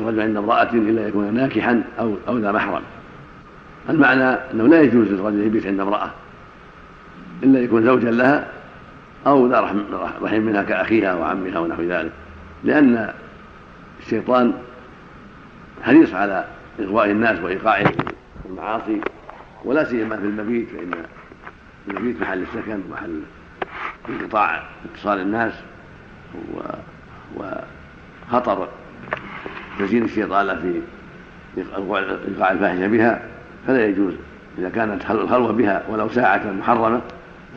الرجل عند امرأة إلا يكون ناكحا أو أو ذا محرم. المعنى أنه لا يجوز للرجل يبيت عند امرأة إلا يكون زوجا لها أو ذا رحم منها كأخيها وعمها ونحو ذلك. لأن الشيطان حريص على إغواء الناس وإيقاعهم في المعاصي ولا سيما في المبيت فإن المبيت محل السكن ومحل انقطاع اتصال الناس وخطر تزيين الشيطان في إيقاع الفاحشة بها فلا يجوز. إذا كانت الخلوة بها ولو ساعة محرمة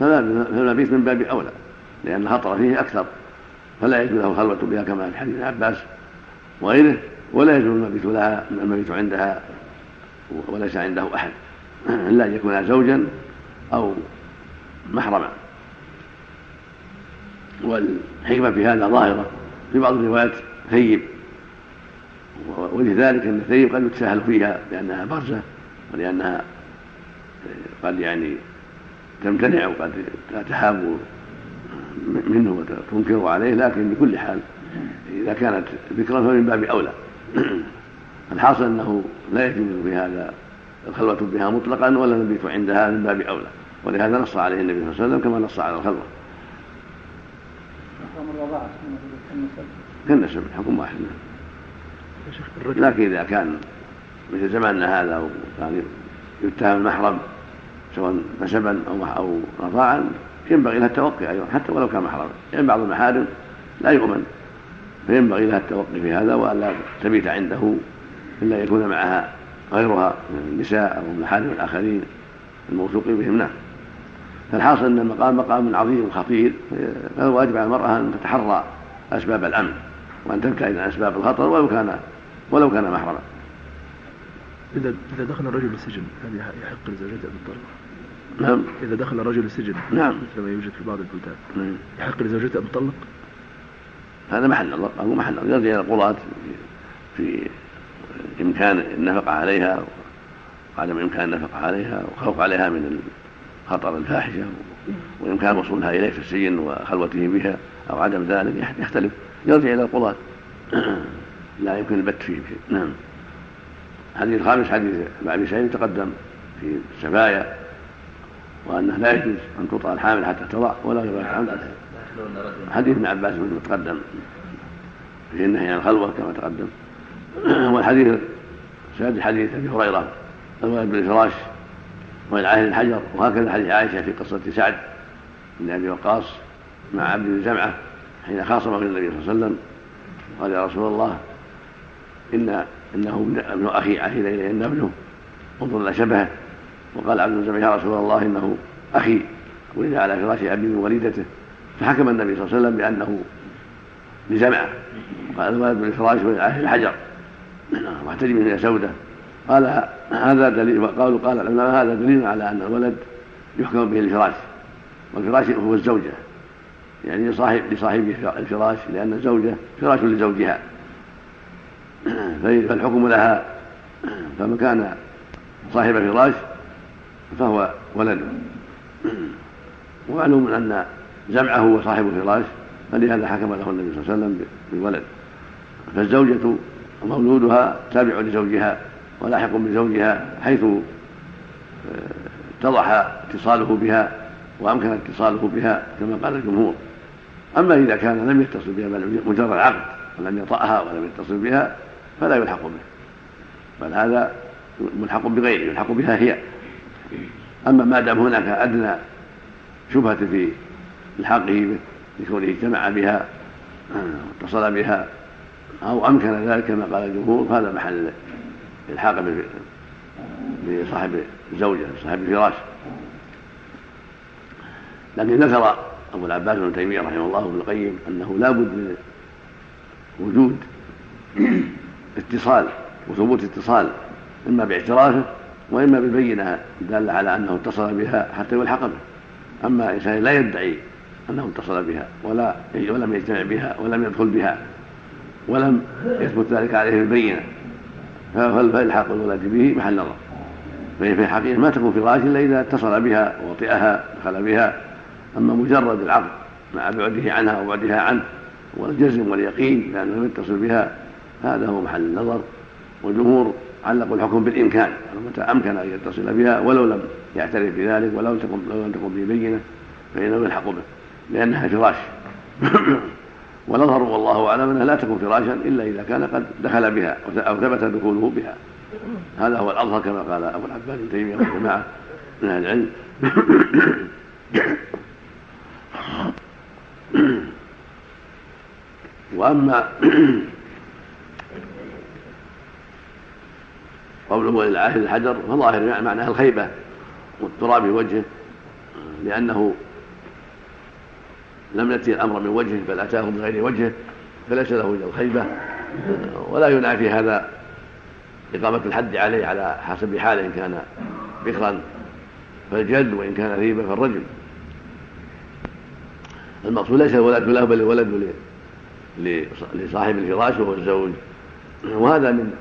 فالمبيت من باب أولى لأن الخطر فيه أكثر. فلا يجوز له الخلوة بها كما في حديث عباس وغيره ولا يجوز المبيت لها المبيت عندها وليس عنده أحد. إلا أن يكون زوجا أو محرما. والحكمة في هذا ظاهرة. في بعض الروايات ثيب ولذلك الثيب قد يتساهل فيها لأنها برزة ولأنها قد يعني تمتنع وقد تهاب منه وتنكر عليه لكن بكل حال إذا كانت ذكرا فمن باب أولى. الحاصل أنه لا يجوز في هذا الخلوة بها مطلقا ولا المبيت عندها من باب أولى ولهذا نص عليه النبي صلى الله عليه وسلم كما نص على الخلوة. كالنسب حكم واحد. لكن إذا كان مثل زماننا هذا وكان يتهم المحرم سواء نسبا أو أو رضاعا ينبغي لها التوقي أيضا حتى ولو كان محرما يعني بعض المحارم لا يؤمن فينبغي لها التوقي في هذا وألا تبيت عنده إلا يكون معها غيرها من النساء أو المحارم الآخرين الموثوق بهم. نعم. فالحاصل أن المقام مقام عظيم خطير فالواجب على المرأة أن تتحرى أسباب الأمن وأن تبتعد عن أسباب الخطر ولو كان ولو كان محرما. إذا إذا دخل الرجل السجن هل يحق لزوجته بالطلاق؟ نعم. إذا دخل الرجل السجن نعم. مثل ما يوجد في بعض البلدان. نعم. يحق لزوجته أن تطلق؟ هذا محل نظر أو محل نظر يرجع إلى القضاة في إمكان النفقة عليها وعدم إمكان النفقة عليها وخوف عليها من خطر الفاحشة وإمكان وصولها إليه في السجن وخلوته بها أو عدم ذلك يختلف يرجع إلى القضاة لا يمكن البت فيه شيء. نعم. الحديث الخامس حديث أبي سعيد تقدم في السبايا وأنه لا يجوز أن تطأ الحامل حتى تضع ولا يبات عنه حديث ابن عباس بن تقدم في النهي عن الخلوة كما تقدم. والحديث سادس حديث أبي هريرة الولد بالفراش والعاهل الحجر وهكذا حديث عائشة في قصة سعد بن أبي وقاص مع عبد الجمعة حين خاصمه النبي صلى الله عليه وسلم. قال يا رسول الله إن إنه ابن أخي عهد إلي إن ابنه. إلى شبهه. وقال عبد الجميع يا رسول الله إنه أخي. ولد على فراش أبي من وليدته فحكم النبي صلى الله عليه وسلم بأنه لجمعه قال الولد بالفراش وللعهد الحجر. واحتج منه سودة. قال هذا دليل وقالوا قال العلماء هذا دليل على أن الولد يحكم به الفراش. والفراش هو الزوجة. يعني لصاحب لصاحب الفراش لأن الزوجة فراش لزوجها. فالحكم لها فمن كان صاحب فراش فهو ولد. ومعلوم أن جمعه هو صاحب الفراش فلهذا حكم له النبي صلى الله عليه وسلم بالولد فالزوجة مولودها تابع لزوجها ولاحق بزوجها حيث اتضح اتصاله بها وأمكن اتصاله بها كما قال الجمهور. أما إذا كان لم يتصل بها بل مجرد عقد ولم يطأها ولم يتصل بها فلا يلحق به. بل هذا ملحق بغيره يلحق بها هي. أما ما دام هناك أدنى شبهة في إلحاقه لكونه اجتمع بها واتصل بها أو أمكن ذلك كما قال الجمهور فهذا محل إلحاق بصاحب الزوجه صاحب الفراش لكن ذكر أبو العباس بن تيمية رحمه الله وابن القيم أنه لا بد من وجود اتصال وثبوت اتصال إما باعترافه وإما بالبينه الداله على أنه اتصل بها حتى يلحق به. أما انسان لا يدعي أنه اتصل بها ولا ولم يجتمع بها ولم يدخل بها ولم يثبت ذلك عليه بالبينة فالحاق الولد به محل نظر. فهي في الحقيقة ما تكون فراش إلا إذا اتصل بها وطئها دخل بها. أما مجرد العقد مع بعده عنها وبعدها عنه والجزم واليقين بأنه لم يتصل بها هذا هو محل النظر والجمهور علقوا الحكم بالإمكان متى أمكن أن يتصل بها ولو لم يعترف بذلك ولو تكن لو لم تكن به بينة فإنه يلحق به لأنها فراش. ونظر والله أعلم أنها لا تكون فراشا إلا إذا كان قد دخل بها أو ثبت دخوله بها. هذا هو الأظهر كما قال أبو العباس ابن تيمية وجماعة من أهل العلم. وأما قوله للعاهد الحجر فظاهر معناه الخيبة والتراب في وجهه لأنه لم يأتي الأمر من وجهه بل أتاه من غير وجهه فليس له إلا الخيبة. ولا ينافي هذا إقامة الحد عليه على حسب حاله إن كان بكرا فالجد وإن كان ريبا فالرجل. المقصود ليس الولد له بل الولد لصاحب الفراش وهو الزوج. وهذا من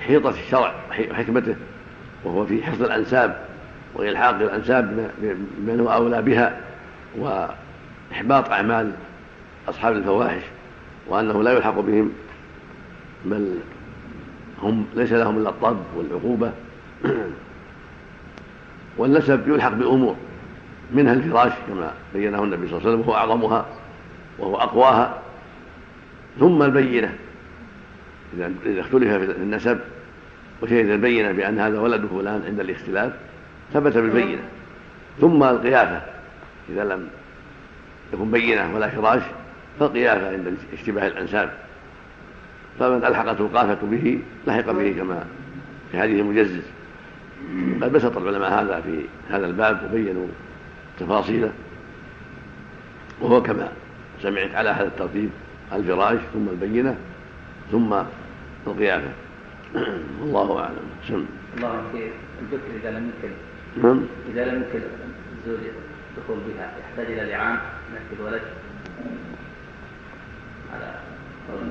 حيطة الشرع وحكمته وهو في حفظ الأنساب وإلحاق الأنساب بمن هو أولى بها وإحباط أعمال أصحاب الفواحش وأنه لا يلحق بهم بل هم ليس لهم إلا الطب والعقوبة. والنسب يلحق بأمور منها الفراش كما بينه النبي صلى الله عليه وسلم وهو أعظمها وهو أقواها ثم البينة. إذا اختلف في النسب وشهد البينة بأن هذا ولد فلان عند الاختلاف ثبت بالبينة. ثم القيافة إذا لم يكن بينة ولا فراش فالقيافة عند اشتباه الأنساب. فمن ألحقته القافة به لحق به كما في حديث المجزز. قد بسط العلماء هذا في هذا الباب وبينوا تفاصيله. وهو كما سمعت على هذا الترتيب الفراش ثم البينة. ثم القيافة والله أعلم. سم الله في الذكر إذا لم يمكن نعم. إذا لم يمكن الزوج الدخول بها يحتاج إلى لعان من الولد؟ على قول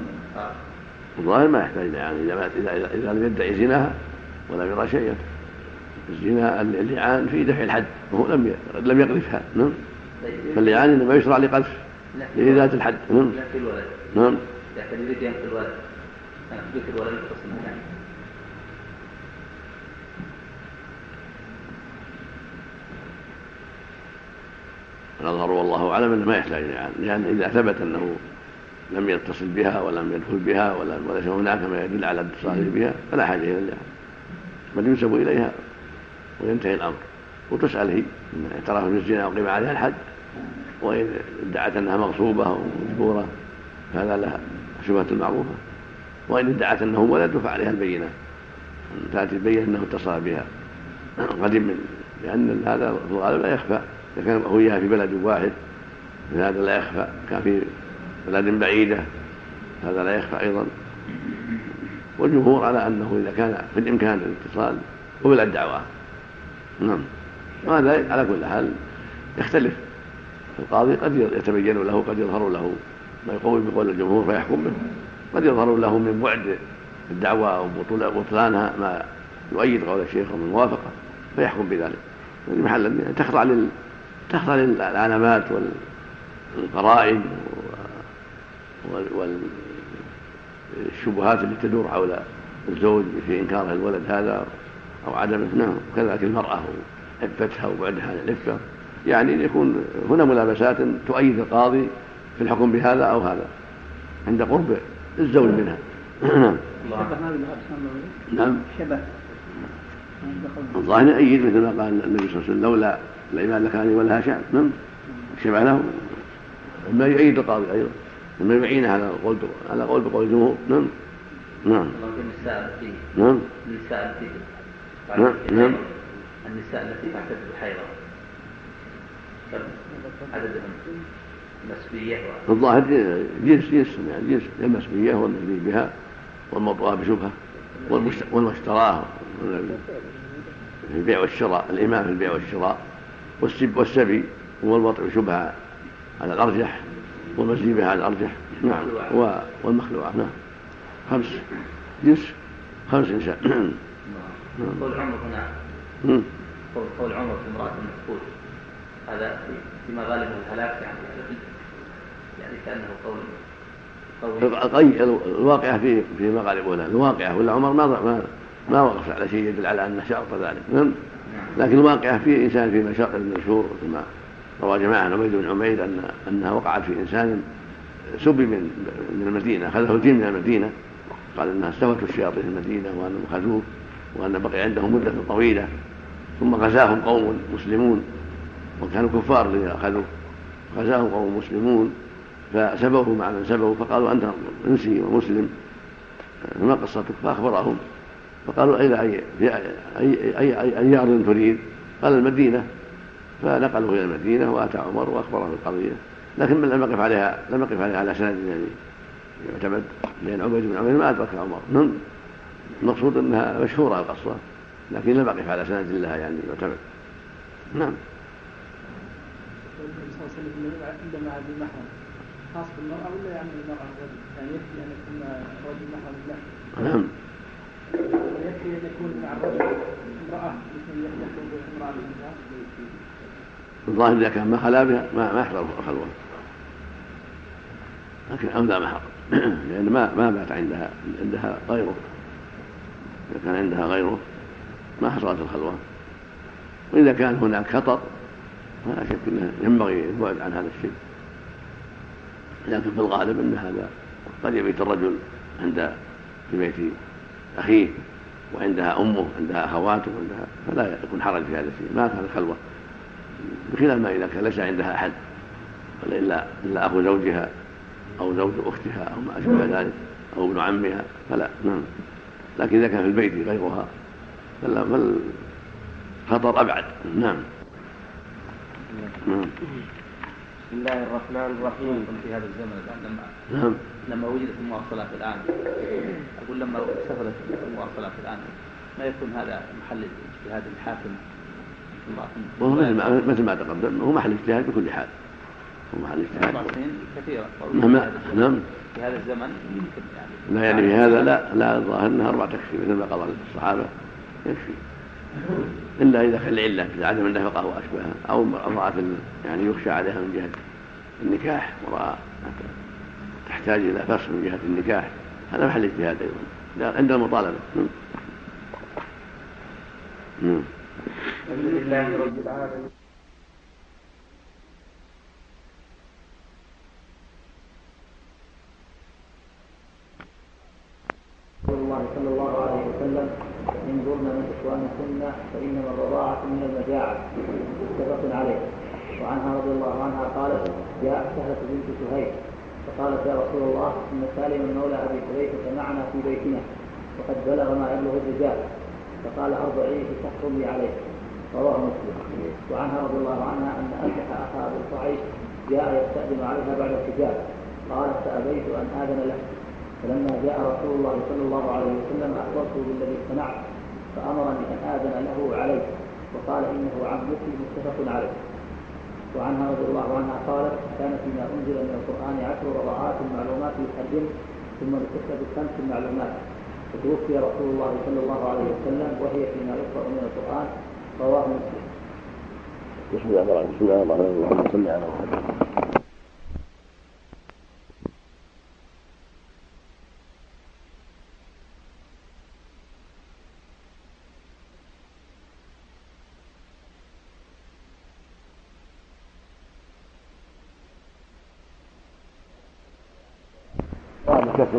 الظاهر ما يحتاج لعان. إذا مات إذا إذا, لم يدعي زناها ولا يرى شيئا. الزنا اللعان في دفع الحد وهو لم لم يقذفها. نعم. طيب. فاللعان إنما يشرع لقذف لإزالة الحد. نعم. نعم. لكن يريد ينقل الولد. ذكر الولد في المكان الأظهر والله أعلم أنه ما يحتاج لعان لأن إذا ثبت أنه لم يتصل بها ولم يدخل بها وليس هناك ما يدل على اتصاله بها فلا حاجة إلى اللعان بل ينسب إليها وينتهي الأمر. وتسأل هي إن اعترف بالزنا وقيم عليها الحد وإن ادعت أنها مغصوبة ومجبورة فهذا لها شبهة معروفة. وإن ادعت أنه ولد فعليها البينة. أن تأتي البينة أنه اتصل بها. قديم من لأن هذا في الغالب لا يخفى. إذا كان هو في بلد واحد هذا لا يخفى. كان في بلد بعيدة هذا لا يخفى أيضا. والجمهور على أنه إذا كان في الإمكان الاتصال قبل الدعوة. نعم. وهذا على كل حال يختلف. القاضي قد يتبين له قد يظهر له. ما يقوي بقول الجمهور فيحكم به. قد يظهر له من بعد الدعوة أو بطلانها ما يؤيد قول الشيخ ومن موافقة فيحكم بذلك. يعني محلا تخضع لل تخضع للعلامات والقرائن والشبهات التي تدور حول الزوج في إنكاره الولد هذا أو عدمه. نعم كذلك المرأة عفتها وبعدها عن العفة. يعني يكون هنا ملابسات تؤيد القاضي في الحكم بهذا أو هذا عند قرب الزوج منها. نعم. شبه الظاهر يؤيد مثل ما قال النبي صلى الله عليه وسلم لولا العباد لكان ولها شأن نعم. شبه له. مما يؤيد القاضي أيضا. مما يعينه على قول على قول بقول الجمهور نعم. نعم. النساء التي نعم. النساء التي نعم. نعم. النساء التي تعتد بالحيضة عددهم. المسبية الظاهر جنس جنس يعني جنس المسبية والمسبي بها والمطوى بشبهة والمشتراه في البيع والشراء الإمام في البيع والشراء والسب والسبي والوضع بشبهة على الأرجح والمزي بها على الأرجح. نعم. والمخلوعة. نعم. خمس. جنس. خمس نساء نعم. قول عمر هنا قول عمر في امرأة المفقود هذا فيما غالبه الهلاك يعني يعني كأنه قول الواقعة في في مغالب ولا الواقعة ولا عمر ما ما ما وقف على شيء يدل على أنه شرط ذلك نعم؟ لكن الواقعة في إنسان في المشهور كما روى جماعة عن عبيد بن عمير أن أنها وقعت في إنسان سبي من من المدينة أخذه الجن من المدينة قال أنها استوت الشياطين في المدينة وأنهم خذوه وأن بقي عندهم مدة طويلة ثم غزاهم قوم مسلمون. وكانوا كفار الذين أخذوه غزاهم قوم مسلمون فسبوه مع من سبوا فقالوا أنت إنسي ومسلم. فما قصتك؟ فأخبرهم. فقالوا أين أي أي أي, أي, أرض تريد؟ قال المدينة. فنقلوه إلى المدينة وأتى عمر وأخبره بالقضية لكن لم يقف عليها لم يقف عليها على سند يعني يعتمد. لأن عبيد بن عمير ما أدرك عمر. المقصود أنها مشهورة القصة لكن لم يقف على سند لها يعني يعتمد. نعم. عندما هذه المحرم خاص بالمرأة ولا يعني المرأة الرجل؟ يعني يكفي أن يكون الرجل محرم له؟ نعم يكفي أن يكون مع الرجل امرأة يخلو بامرأة الظاهر إذا كان ما خلا بها ما ما يحضر الخلوة لكن أولى ما حضر لأن ما ما بات عندها عندها غيره إذا كان عندها غيره ما حصلت الخلوة وإذا كان هناك خطر فلا شك أنه ينبغي البعد عن هذا الشيء. لكن في الغالب أن هذا قد يبيت الرجل عند في بيت أخيه وعندها أمه عندها أخواته عندها فلا يكون حرج في هذا الشيء. ما كان الخلوة. بخلاف ما إذا كان ليس عندها أحد إلا إلا أخو زوجها أو زوج أختها أو ما أشبه ذلك أو ابن عمها فلا. نعم. لكن إذا كان في البيت غيرها فالخطر أبعد. نعم. نعم بسم الله الرحمن الرحيم. في هذا الزمن لما نعم. لما وجدت المواصلات الآن. أقول لما سفرت المواصلات الآن. ما يكون هذا محل اجتهاد الحاكم؟ وهو مثل ما تقدم. هو محل اجتهاد بكل حال. هو محل اجتهاد. سنين كثيرة. نعم نعم. في هذا الزمن يمكن يعني لا يعني في هذا لا لا الظاهر أنها أربع تكفي مثل ما قضى الصحابة. يكفي. إلا إذا كان العله عدم النفقه واشبهها أو امرأة يعني يخشى عليها من جهة النكاح وراى تحتاج إلى فصل من جهة النكاح. هذا محل اجتهاد أيضا. عند المطالبة. نعم. نعم. الحمد لله رب العالمين. الله صلى الله عليه وسلم انظرنا من اخوانكن فانما الرضاعه من المجاعه متفق عليه وعنها رضي الله عنها قالت جاء سهله بنت سهيل فقالت يا رسول الله إن سالم مولى أبي حذيفة معنا في بيتنا وقد بلغ ما يبلغ الرجال. فقال أرضعيه تحرمي عليه. رواه مسلم. وعنها رضي الله عنها أن انكح أخا أبي صعيد جاء يستأذن عليها بعد الحجاب. قالت فابيت أن آذن له فلما جاء رسول الله صلى الله عليه وسلم أخبرته بالذي صنعت فأمرني أن آذن له عليه وقال إنه عبدك متفق عليه. وعنها رضي الله عنها قالت كان فيما أنزل من القرآن عشر رضاعات معلومات يحرم ثم ذكرت بالخمس معلومات. فتوفي رسول الله صلى الله عليه وسلم وهي فيما يقرأ من القرآن رواه مسلم. بسم الله الرحمن بسم الله الرحمن الرحيم. صل على محمد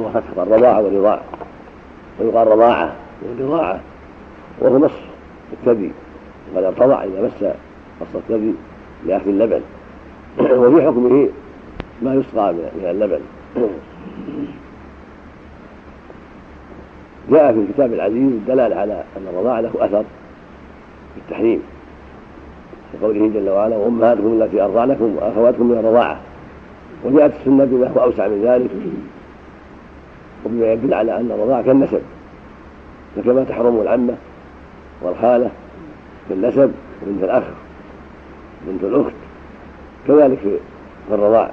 وفتح الرضاعة والرضاعة. ويقال رضاعة والرضاعة. وهو نص الثدي وقد ارتضع إذا مس قص الثدي لأخذ اللبن. وفي حكمه ما يسقى من اللبن. جاء في الكتاب العزيز الدلالة على أن الرضاعة له أثر في التحريم. لقوله جل وعلا وأمهاتكم التي أرضعنكم وأخواتكم من الرضاعة. وجاءت السنة بما هو أوسع من ذلك. وبما يدل على أن الرضاعة كالنسب فكما تحرم العمة والخالة بالنسب وبنت الأخ بنت الأخت كذلك في الرضاع.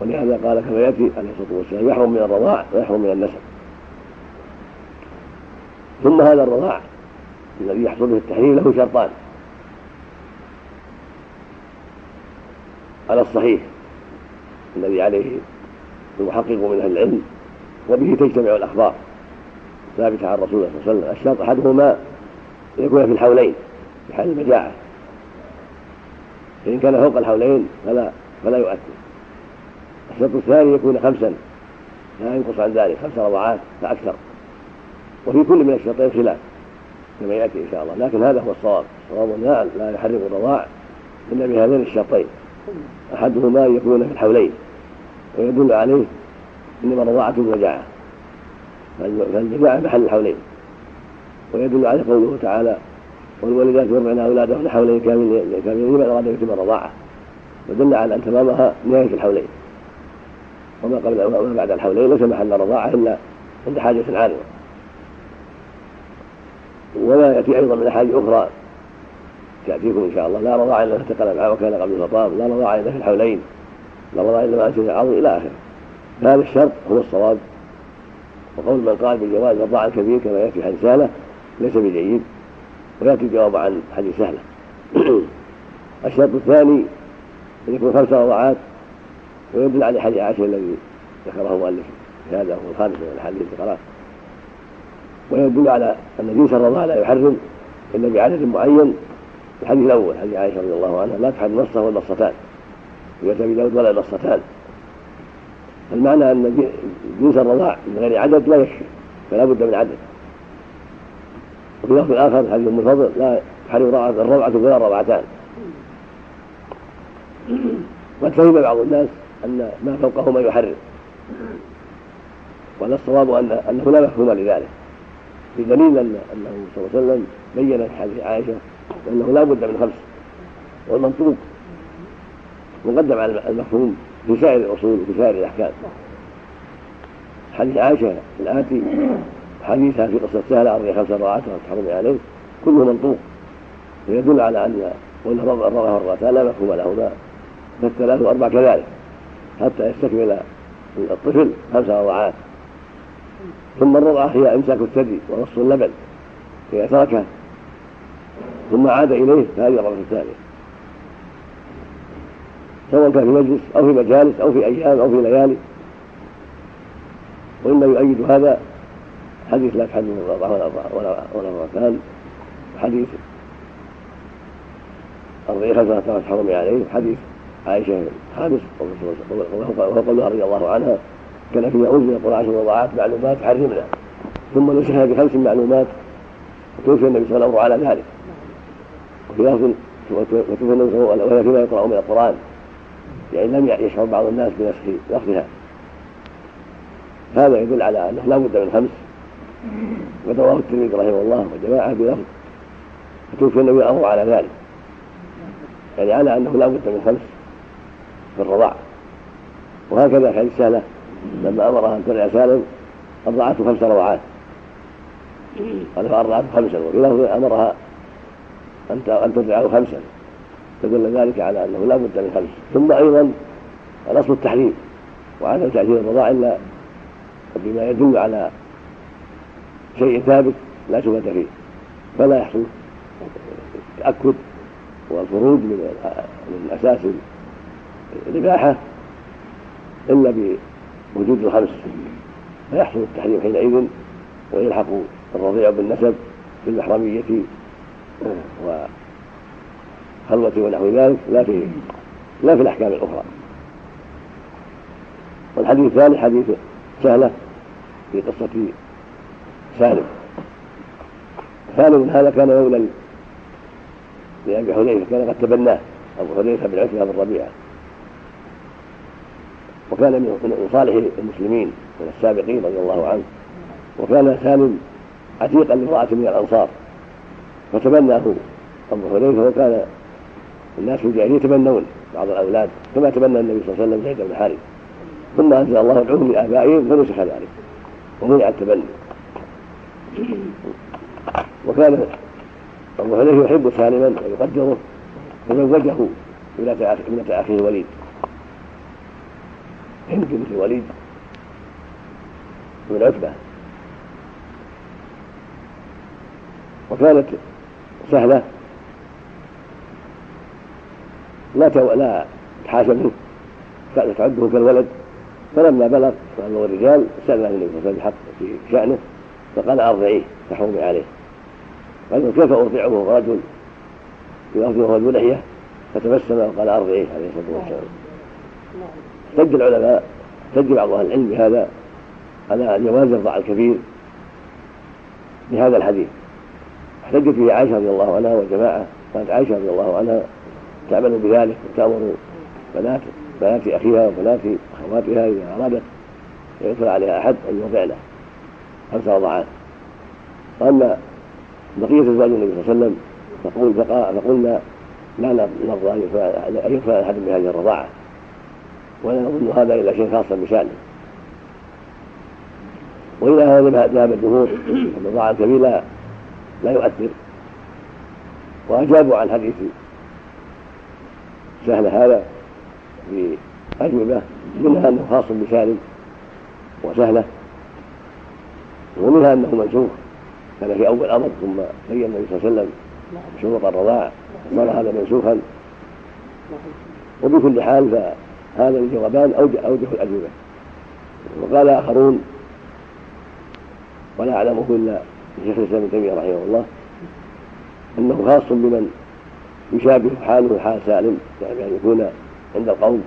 ولهذا قال كما يأتي عليه الصلاة والسلام يحرم من الرضاع ويحرم من النسب. ثم هذا الرضاع الذي يحصل به التحريم له شرطان. على الصحيح الذي عليه المحقق من أهل العلم وبه تجتمع الأخبار. ثابتة عن رسول الله صلى الله عليه وسلم. الشرط أحدهما أن يكون في الحولين في حال المجاعة. فإن كان فوق الحولين فلا فلا يؤثر. الشرط الثاني يكون خمسا لا ينقص عن ذلك خمس رضعات فأكثر. وفي كل من الشرطين خلاف كما يأتي إن شاء الله. لكن هذا هو الصواب. الصواب لا لا يحرم الرضاع إلا بهذين الشرطين. أحدهما أن يكون في الحولين ويدل عليه إنما رضاعة المجاعة فالمجاعة محل الحولين. ويدل عليه قوله تعالى والوالدات يرضعن أولادهن حولين كاملين لمن أراد يتم الرضاعة ودل على أن تمامها نهاية الحولين. وما قبل وما بعد الحولين ليس محل رضاعة إلا عند حاجة عارضة. وما يأتي أيضا من أحاديث أخرى تأتيكم إن شاء الله. لا رضاعة إلا انتقل معه وكان قبل الخطاب. لا رضاعة إلا في الحولين. لا رضاعة إلا مع العظم إلى آخره. فهذا الشرط هو الصواب. وقول من قال بجواز الرضاعة الكبير كما يأتي حديث سهلة ليس بجيد ويأتي الجواب عن حديث سهلة. الشرط الثاني أن يكون خمس رضاعات ويدل على حديث عائشة الذي ذكره المؤلف هذا هو الخامس من الحديث التي ويدل على أن جنس الرضاعة لا يحرم إلا بعدد معين الحديث الأول حديث عائشة رضي الله عنها لا تحرم نصه أبي داود ولا نصتان. المعنى أن جنس الرضاع من غير عدد لا يكفي فلا بد من عدد. وفي لفظ آخر حديث أم الفضل لا تحرم الروعة ولا الروعتان قد فهم بعض الناس أن ما فوقهما يحرم. وأن الصواب أن أنه لا مفهوم لذلك. بدليل أن أنه صلى الله عليه وسلم بين في حديث عائشة أنه لا بد من خمس. والمنطوق مقدم على المفهوم. في سائر الأصول وفي سائر الأحكام. حديث عائشة الآتي حديثها في قصة سهلة أرضي خمس رضعات وتحرم عليه كله منطوق. ويدل على أن وإن الرضع والرضعتان لا مفهوم لهما. فالثلاث وأربع كذلك حتى يستكمل الطفل خمس رضعات ثم الرضعة هي إمساك الثدي ونصف اللبن إذا تركه ثم عاد إليه فهذه الرضعة الثانية. سواء كان في مجلس أو في مجالس أو في أيام أو في ليالي. وإما يؤيد هذا حديث لا تحدث الرضعة ولا ولا الرضعتان حديث أربعين خمسة حرمي عليه حديث عائشة الخامس وهو قولها رضي الله عنها كان فيما أنزل القرآن عشر وضعات معلومات حرمنا. ثم نسخها بخمس معلومات وتوفي النبي صلى الله عليه وسلم على ذلك. وفي لفظ وتوفي النبي صلى الله عليه وسلم فيما يقرأ من القرآن. يعني لم يشعر بعض الناس بنسخ لفظها هذا يدل على أنه لا بد من خمس. ورواه الترمذي رحمه الله وجماعة بلفظ فتوفي النبي الأمر على ذلك. يعني على أنه لا بد من خمس في الرضاع. وهكذا حديث سهلة لما أمرها أن ترعى سالم أرضعته خمس رضعات. قال فأرضعته خمسا. وفي أن أن ترضعه خمسا. فدل ذلك على أنه لا بد من خمس ثم أيضا الأصل التحريم وعدم تأثير الرضاع إلا بما يدل على شيء ثابت لا شبهة فيه. فلا يحصل التأكد والخروج من من أساس الإباحة إلا بوجود الخمس فيحصل التحريم حينئذ ويلحق الرضيع بالنسب بالمحرمية وخلوة ونحو ذلك لا في لا في الأحكام الأخرى. والحديث الثاني حديث سهلة في قصة سالم. سالم هذا كان مولى لأبي حذيفة كان قد تبناه. أبو حذيفة بن عتبة بن ربيعة. وكان من صالح المسلمين من السابقين رضي الله عنه. وكان سالم عتيقا لامرأة من الأنصار فتبناه أبو حذيفة وكان الناس الجاهلية يتبنون بعض الأولاد كما تبنى النبي صلى الله عليه وسلم زيد بن حارث. ثم أنزل الله ادعوهم لآبائهم فنسخ ذلك ومنع التبني. وكان أبو حذيفة يحب سالما ويقدره فزوجه ابنة أخيه وليد هند بنت الوليد. بن عتبة. وكانت سهلة لا. لا تحاشى كانت تعده كالولد فلما بلغ بلغ الرجال سأل النبي صلى الله عليه وسلم في شأنه فقال أرضعيه تحرمي عليه. قال كيف أرضعه؟ رجل في وهو ذو لحية فتبسم وقال أرضعيه عليه الصلاة والسلام. احتج العلماء احتج بعض أهل العلم بهذا على جواز الرضاع الكبير بهذا الحديث. احتجت به عائشة رضي الله عنها وجماعة كانت عائشة رضي الله عنها تعمل بذلك وتأمر بنات بنات أخيها وبنات أخواتها إذا أرادت يدخل عليها أحد أن يرضعن خمس رضعات وأما بقية أزواج النبي صلى الله عليه وسلم فقول فقلنا لا نرضى أن يدخل أحد بهذه الرضاعة ولا نظن هذا إلا شيء خاصا بشأنه. وإلى هذا ذهب الجمهور الرضاعة الكبير لا لا يؤثر. وأجابوا عن حديث سهل هذا بأجوبة منها أنه خاص بسالم وسهلة ومنها أنه منسوخ كان في أول أمر ثم بين النبي صلى الله عليه وسلم شروط الرضاعة صار هذا منسوخا. وبكل حال فهذا الجوابان أوجه, أوجه الأجوبة. وقال آخرون ولا أعلمه إلا شيخ الإسلام ابن تيمية رحمه الله أنه خاص بمن يشابه حاله حال سالم يعني أن يكون عند القوم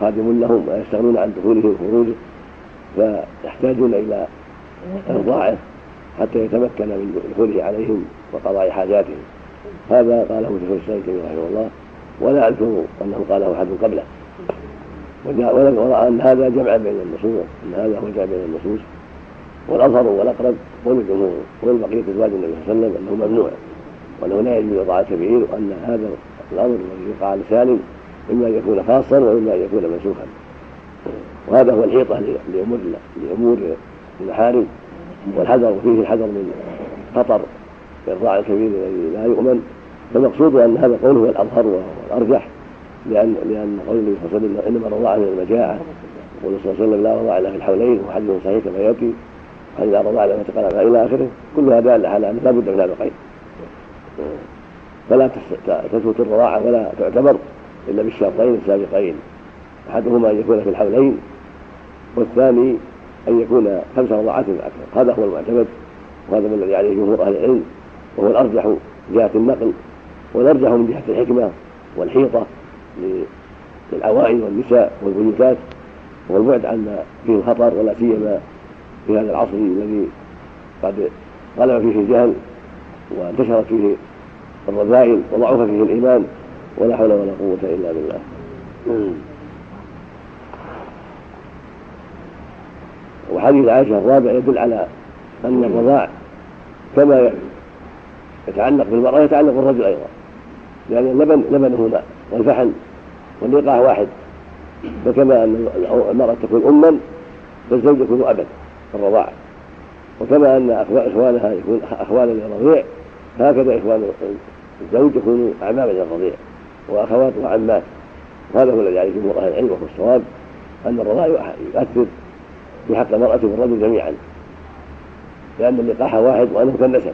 خادم لهم ويستغنون عن دخوله وخروجه فيحتاجون إلى إرضاعه حتى يتمكن من دخوله عليهم وقضاء حاجاتهم. هذا قاله شيخ الإسلام تيمية رحمه الله. ولا أذكر أنه قاله أحد قبله. ورأى أن هذا جمع بين النصوص أن هذا هو جمع بين النصوص. والاظهر والأقرب قول الجمهور قول بقيه إزواج النبي صلى الله عليه وسلم أنه ممنوع. وانه لا يجوز وضع كبير وأن هذا الأمر الذي يقع لسالم إما أن يكون خاصا وإما أن يكون منسوخا. وهذا هو الحيطة لأمور لأمور المحارم. والحذر فيه الحذر من خطر الإرضاع الكبير الذي لا يؤمن. فالمقصود أن هذا القول هو الأظهر والأرجح لأن لأن قول النبي صلى الله عليه وسلم إنما الرضاعة من المجاعة. يقول صلى الله عليه وسلم لا رضاع إلا في الحولين وحديث صحيح كما يأتي. فإذا رضاع لما تقلب إلى آخره. كلها دالة على أنه لا بد من هذا القيد. فلا تثبت الرضاعة ولا تعتبر إلا بالشرطين السابقين. أحدهما أن يكون في الحولين والثاني أن يكون خمس رضاعات أكثر هذا هو المعتمد وهذا ما الذي عليه جمهور أهل العلم وهو الأرجح من جهة النقل والأرجح من جهة الحكمة والحيطة للعوائل والنساء والبيوتات والبعد عن فيه الخطر ولا سيما في هذا العصر الذي قد غلب فيه الجهل وانتشرت فيه الرذائل وضعف فيه الإيمان ولا حول ولا قوة إلا بالله. وحديث عائشة الرابع يدل على أن الرضاع كما يتعلق بالمرأة يتعلق بالرجل أيضا. لأن اللبن لبنه ماء والفحل واللقاح واحد. فكما أن المرأة تكون أما فالزوج يكون أبا في الرضاعة وكما أن إخوانها يكون أخوانا للرضيع هكذا إخوان الزوج يكونوا أعماما للرضيع وأخوات وعمات هذا هو الذي عليه جمهور أهل العلم وهو الصواب أن الرضاع يؤثر في حق المرأة والرجل جميعا لأن اللقاح واحد وأنه كالنسب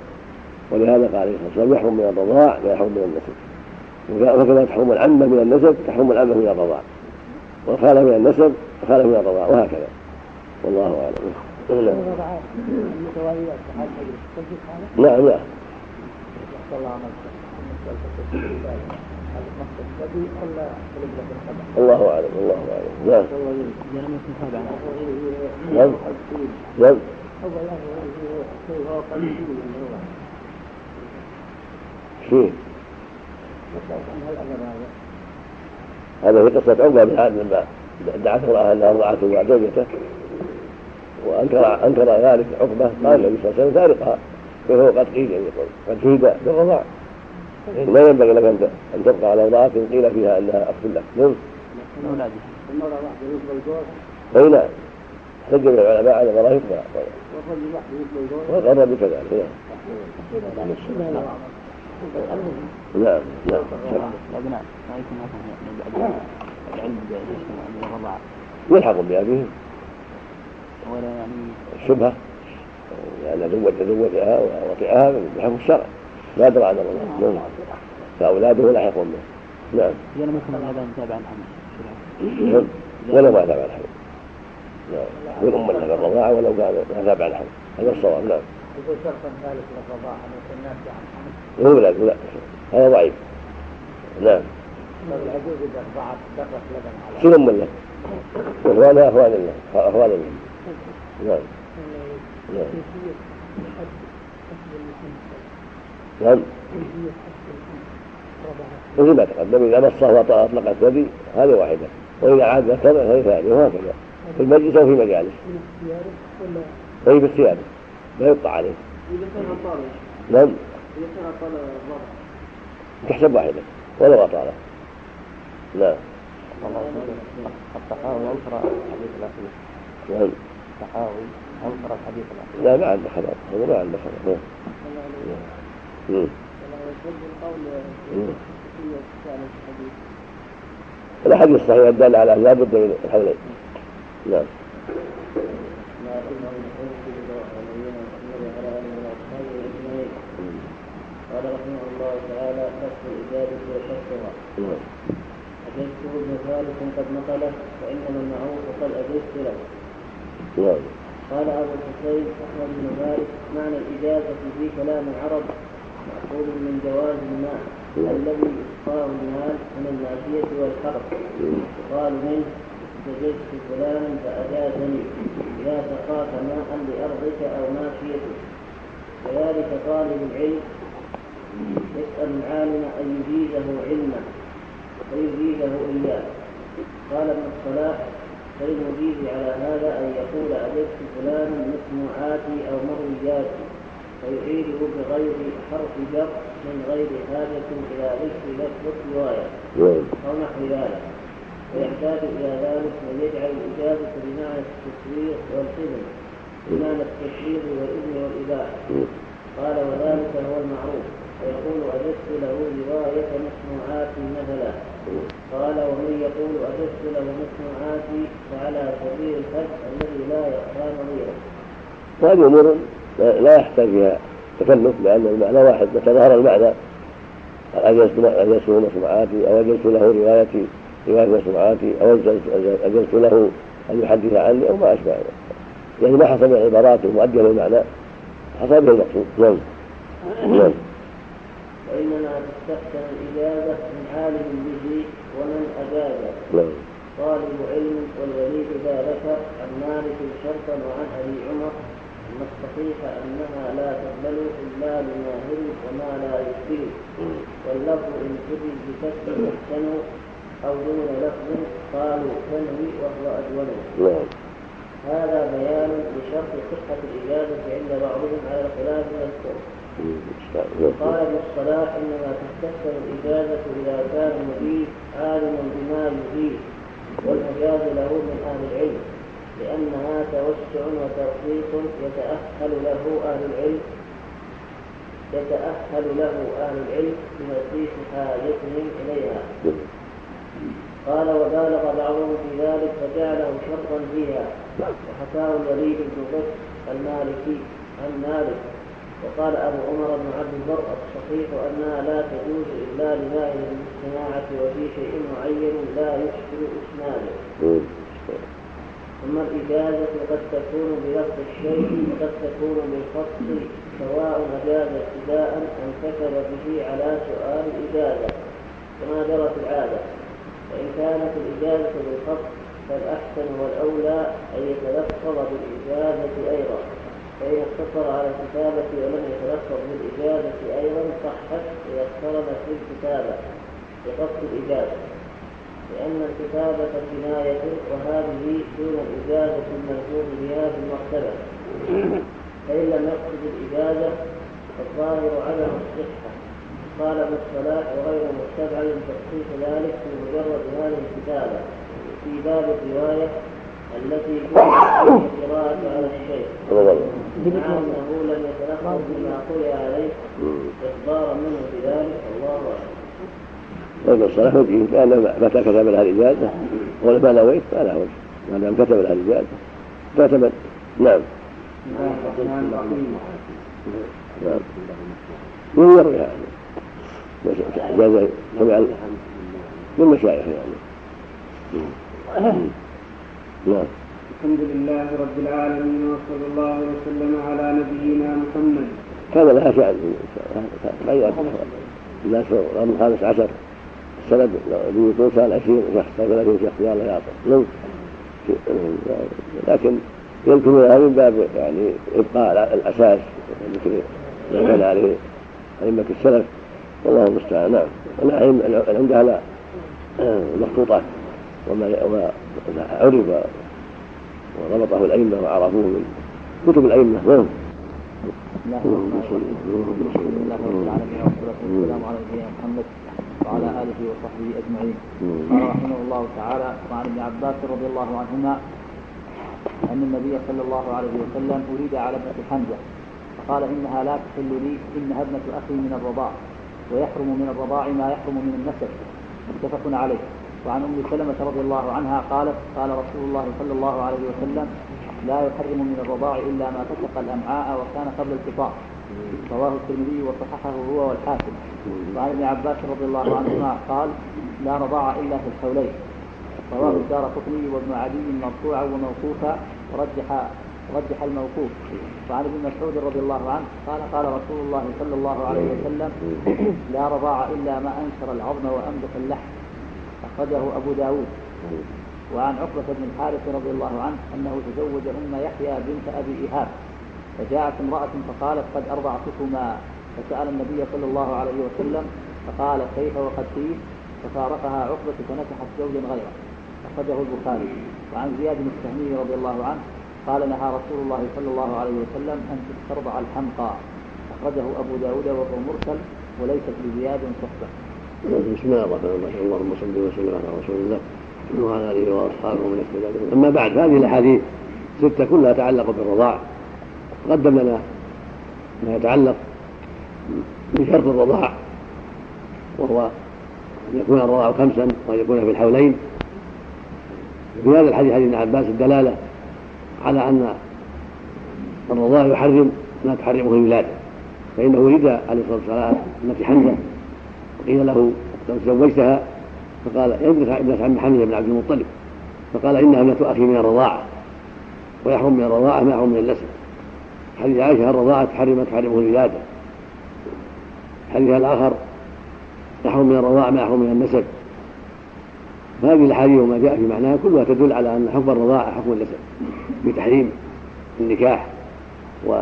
ولهذا قال عليه الصلاة والسلام يحرم من الرضاع ويحرم من النسب وكما تحرم العمة من النسب تحرم العمة من الرضاع والخالة من النسب الخالة من الرضاع وهكذا. والله أعلم. نعم نعم. الله أعلم الله أعلم. نعم. نعم. نعم. هذا في قصة عقبة بن عامر لما دعت امرأة أنها رضعته مع زوجته وأنكر أنكر ذلك عقبة قال النبي صلى الله عليه وسلم فارقها فهو قد قيل يعني قد شهد بالرضاع ما ينبغي لك أن أن تبقى على امرأة قيل فيها أنها أخت لك. نعم. أي نعم سجل العلماء على ما. لا يقبل والرجل كذلك. نعم. نعم. نعم. يلحق بأبيهم. ولا يعني الشبهة لأن زوج تزوجها ووطئها بحكم الشرع. لا أدرى عن الله. نعم. فأولاده لاحقون به. نعم. إذا لم يكن هذا تابعا ولا ما تابع الحديث نعم. يكون له الرضاعة ولو كان ما تابع الحمل هذا الصواب. نعم. يقول شرطا ذلك للرضاعة أن يكون نافعا عن هو لا لا. هذا ضعيف. نعم. العجوز إذا رضعت درت لبن على شنو من له إخوانها أخوان الله. أخوان الله. نعم. نعم. نعم مثل ما تقدم إذا مصه واطلق الثدي هذه واحدة. وإذا عاد ذكر هذه ثانية وهكذا. في المجلس أو في مجالس؟ أي في الثياب لا يقطع عليه. إذا كان طالب نعم. إذا كان الرضع تحسب واحدة ولو اطاله نعم. التحاوي انكر الحديث الاخير نعم. التحاوي الحديث لا ما عنده خبر هذا ما عنده خبر نعم. الاحاديث الصحيحه الداله على لا بد من الحولين نعم. قال رحمه الله تعالى كف الإجابة وكفها نعم أجزته ابن ثالث قد نقله فإنما المعروف قد أجزت له. نعم. قال أبو الحسين أحمد بن مالك معنى الإجازة في كلام العرب مأخوذ من جواز الماء الذي يسقاه المال من الماشية والحرث قال منه استجزت فلانا فأجازني. إذا سقاك ماء لأرضك أو ماشيتك كذلك طالب العلم. يسأل العالم أن يجيزه علما فيجيزه إياه. قال ابن الصلاح فالمجيز على هذا أن يقول أجبت فلانا مسموعاتي أو مروياتي فيعيده بغير حرف جر من غير حاجة إلى ذكر لفظ رواية أو نحو ذلك. ويحتاج إلى ذلك من يجعل الإجابة بمعنى التسويق والإذن بمعنى التشريع والإذن والإباحة. قال وذلك هو المعروف. ويقول أجزت له رواية مسموعاتي مثلا. قال ومن يقول أجزت له مسموعاتي فعلى سبيل الفتح الذي لا يخفى نظيره وهذه أمور لا يحتاج فيها تكلف لأن المعنى واحد متى ظهر المعنى اجزت له مسموعاتي أو اجزت له روايتي رواية مسموعاتي أو أجزت- اجزت له أن يحدث عني أو ما أشبه ذلك. يعني ما حصل من عبارات مؤدية للمعنى حصل به المقصود. نعم. نعم. وإنما تستحسن الإجابة من عالم به ومن أجازه. نعم. طالب علم والوليد ذا ذكر عن مالك شرطا وعن أبي عمر أن الصحيح أنها لا تقبل إلا لماهر وما لا يشبه. واللفظ إن كتب بكسر يحسن أو دون لفظ قالوا تنوي وهو أجول. نعم. هذا بيان لشرط صحة الاجابه عند بعضهم على الخلاف المذكور قال ابن الصلاح إنما تستحسن الإجازة إذا كان المجيب عالما بما يجيب والمجاز له من أهل العلم لأنها توسع وترخيص يتأهل له أهل العلم يتأهل له أهل العلم بمسيح حاجتهم إليها. قال وبالغ بعضهم في ذلك فجعله شرطا فيها وحكاه الوليد بن بكر المالكي عن مالك وقال أبو عمر بن عبد البر الصحيح أنها لا تجوز إلا لمائل بالصناعة وفي شيء معين لا يشكل إسناده. ثم الإجازة قد تكون بلفظ الشيء وقد تكون بالفصل سواء أجاز ابتداء أم كتب به على سؤال الإجازة كما جرت العادة. فإن كانت الإجازة بالفصل فالأحسن والأولى أن يتلفظ بالإجازة أيضا. فإن اقتصر على الكتابة ولم يتلفظ بالإجازة أيضا صحت إذا اقترنت بالكتابة بقصد الإجازة لأن الكتابة كناية وهذه دون الإجازة الملزوم بها في المكتبة فإن لم يقصد الإجازة فالظاهر عدم الصحة. قال ابن الصلاح وغير مستبعد تخصيص ذلك في مجرد هذه الكتابة في باب الرواية التي تؤخذ القراءة على الشيخ. مع أنه لم يتلفظ بما قرئ عليه إخبارا منه بذلك الله أعلم وابن الصلاح وجهه لأن متى كتب لها الإجازة. ما نويت؟ لها وجه. ما دام كتب لها الإجازة. تعتمد نعم. نعم. من يروي إجازة سمع من مشايخ يعني. نعم. الحمد لله رب العالمين وصلى الله وسلم على نبينا محمد. كان لها شأن تغيرت الناس القرن الخامس عشر. السند بيوتون سال 20 شخص أو 30 شخص يلا يعطي لو لكن يمكنها من باب يعني إبقاء الأساس ما كان عليه أئمة السلف. والله المستعان. نعم. عندها لا مخطوطات. وما عرف. وربطه الأئمة وعرفوه من كتب الأئمة نعم. الله رب العالمين والصلاة والسلام على نبينا محمد وعلى آله وصحبه أجمعين. قال رحمه الله تعالى وعن ابن عباس رضي الله عنهما أن النبي صلى الله عليه وسلم أريد على ابنة حمزة فقال إنها لا تحل لي إنها ابنة أخي من الرضاع ويحرم من الرضاع ما يحرم من النسب. متفق عليه. وعن أم سلمة رضي الله عنها قالت قال رسول الله صلى الله عليه وسلم لا يحرم من الرضاع إلا ما فسق الأمعاء وكان قبل الفطار رواه الترمذي وصححه هو والحاكم. وعن ابن عباس رضي الله عنهما قال لا رضاع إلا في الحولين. رواه الدار قطني وابن عدي مرفوعا وموقوفا ورجح رجح الموقوف. وعن ابن مسعود رضي الله عنه قال قال رسول الله صلى الله عليه وسلم لا رضاع إلا ما أنشر العظم وأنبت اللحم. أخرجه أبو داود. وعن عقبة بن الحارث رضي الله عنه أنه تزوج أم يحيى بنت أبي إيهاب. فجاءت امرأة فقالت قد أرضعتكما فسأل النبي صلى الله عليه وسلم فقال كيف وقد قيل ففارقها عقبة فنكحت زوجا غيره. أخرجه البخاري. وعن زياد بن السهمي رضي الله عنه قال نهى رسول الله صلى الله عليه وسلم أن تسترضع الحمقى. أخرجه أبو داود وهو مرسل وليست لزياد صحبة. بسم الله اللهم صل وسلم على رسول الله وعلى اله واصحابه ومن اهتدى اما بعد فهذه الاحاديث سته كلها تتعلق بالرضاعه قدم لنا ما يتعلق بشرط الرضاع وهو أن يكون الرضاع خمسا وأن يكون في الحولين. في هذا الحديث حديث ابن عباس الدلالة على أن الرضاع يحرم ما تحرمه الولاده فإنه ولد عليه الصلاة والسلام ابنه حمزة قيل له تزوجتها فقال ابنة ابنة عم حمزة بن عبد المطلب. فقال إنها ابنة أخي من الرضاعة ويحرم من الرضاعة ما يحرم من النسب حديث عائشة الرضاعة تحرم تحرمه الولادة؟ الحديث الآخر يحرم من الرضاعة ما يحرم من النسب. فهذه الأحاديث وما جاء في معناها كلها تدل على أن حكم الرضاعة حكم النسب بتحريم النكاح و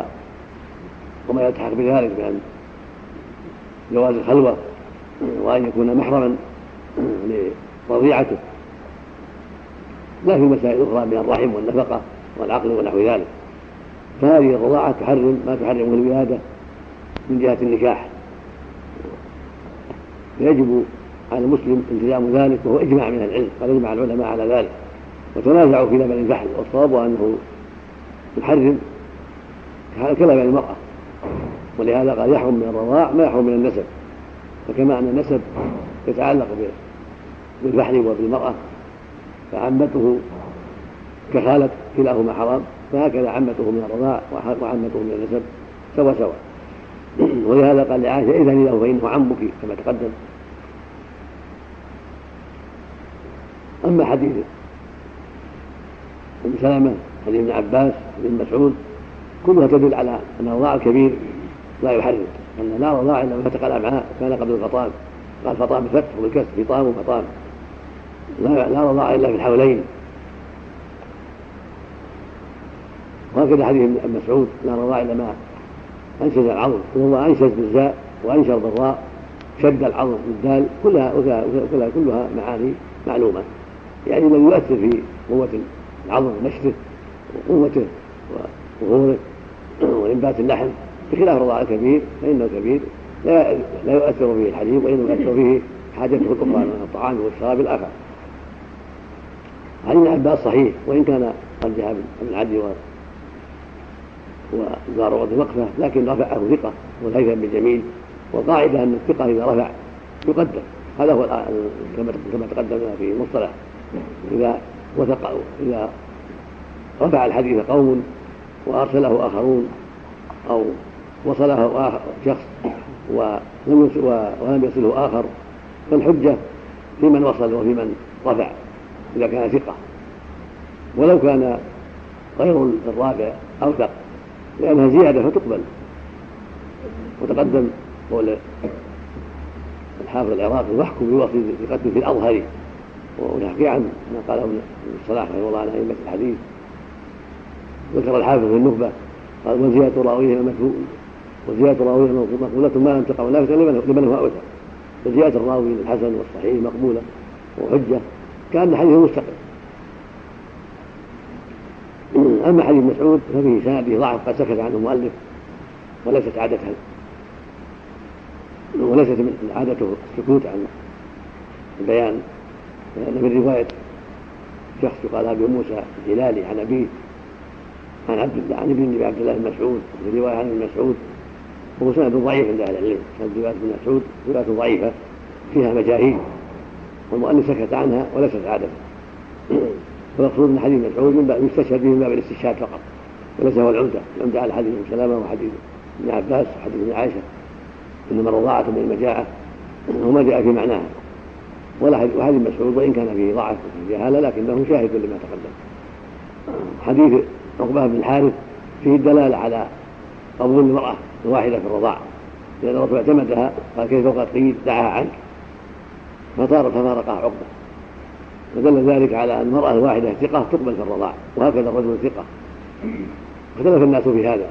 وما يلتحق بذلك بأن جواز الخلوة وأن يكون محرما لرضيعته. لا في مسائل أخرى من الرحم والنفقة والعقل ونحو ذلك. فهذه الرضاعة تحرم ما تحرمه الولادة من جهة النكاح. فيجب على المسلم التزام ذلك وهو إجماع من العلم قد أجمع العلماء على ذلك. وتنازعوا في لبن الفحل والصواب أنه يحرم كلام المرأة. ولهذا قال يحرم من الرضاع ما يحرم من النسب. فكما أن النسب يتعلق بالفحل وبالمرأة فعمته كخالة كلاهما حرام فهكذا عمته من الرضاع وعمته من النسب سوا سوا. ولهذا قال لعائشة إذن له فإنه عمك كما تقدم. أما حديث ابن سلمة حديث ابن عباس ابن مسعود كلها تدل على أن الرضاع الكبير لا يحرم أن لا رضاع إلا من فتق الأمعاء كان قبل الفطام. قال فطام بالفتح والكسر فطام وفطام. لا لا رضاع إلا في الحولين. وهكذا حديث ابن مسعود لا رضاع إلا ما أنشز العظم. وهو أنشز بالزاء وأنشر بالراء شد العظم بالدال كلها كلها كلها معاني معلومة. يعني الذي يؤثر في قوة العظم ونشره وقوته وظهوره وإنبات اللحم. بخلاف الرضاع الكبير فإنه كبير لا, لا يؤثر فيه الحليب وإنما يؤثر فيه حاجته الأخرى من الطعام والشراب الآخر. عن ابن عباس صحيح وإن كان رجح ابن عدي ودار وقت وقفه لكن رفعه ثقة والهيثم بن جميل والقاعدة أن الثقة إذا رفع يقدم. هذا هو كما تقدم في المصطلح إذا وثق إذا رفع الحديث قوم وأرسله آخرون أو وصله شخص ولم ولم يصله آخر فالحجة في من وصل وفي من رفع إذا كان ثقة. ولو كان غير الرابع أوثق لأنها زيادة فتقبل. وتقدم قول الحافظ العراقي واحكم بوصف بقتل في الأظهر. ويحكي عن ما قاله ابن الصلاح رحمه الله عن أئمة الحديث. ذكر الحافظ في النخبة قال وزيادة راويه مكروه وزيادة راويه مقبولة ما لم تقع نافذة لمن هو أوثق وزيادة الراوي الحسن والصحيح مقبولة وحجة كأن حديثه مستقل. أما حديث مسعود ففيه سنده ضعف قد سكت عنه المؤلف وليست عادته وليست من عادته السكوت عن البيان. لأن من رواية شخص يقال أبي موسى الهلالي عن أبيه عن عبد الله عن ابن عبد الله بن مسعود في رواية عن ابن مسعود وهو سند ضعيف عند أهل العلم. رواية ابن مسعود رواية ضعيفة فيها مجاهيل. والمؤلف سكت عنها وليست عادته والمقصود من حديث مسعود من يستشهد به من باب الاستشهاد فقط. وليس هو العمدة. العمدة على حديث ابن سلامه وحديث ابن عباس وحديث ابن عائشة. إنما الرضاعه من المجاعة وما جاء في معناها. ولا وحديث مسعود وإن كان فيه ضعف وفيه جهالة لكنه شاهد لما تقدم. حديث عقبة بن الحارث فيه الدلاله على قبول المرأة. الواحده في الرضاع لأن الرسول اعتمدها قال كيف وقد قيل دعاها عنك؟ فطار ففارقها عقبة. ودل ذلك على أن المرأة الواحدة ثقة تقبل في الرضاع وهكذا الرجل ثقة. اختلف الناس في هذا.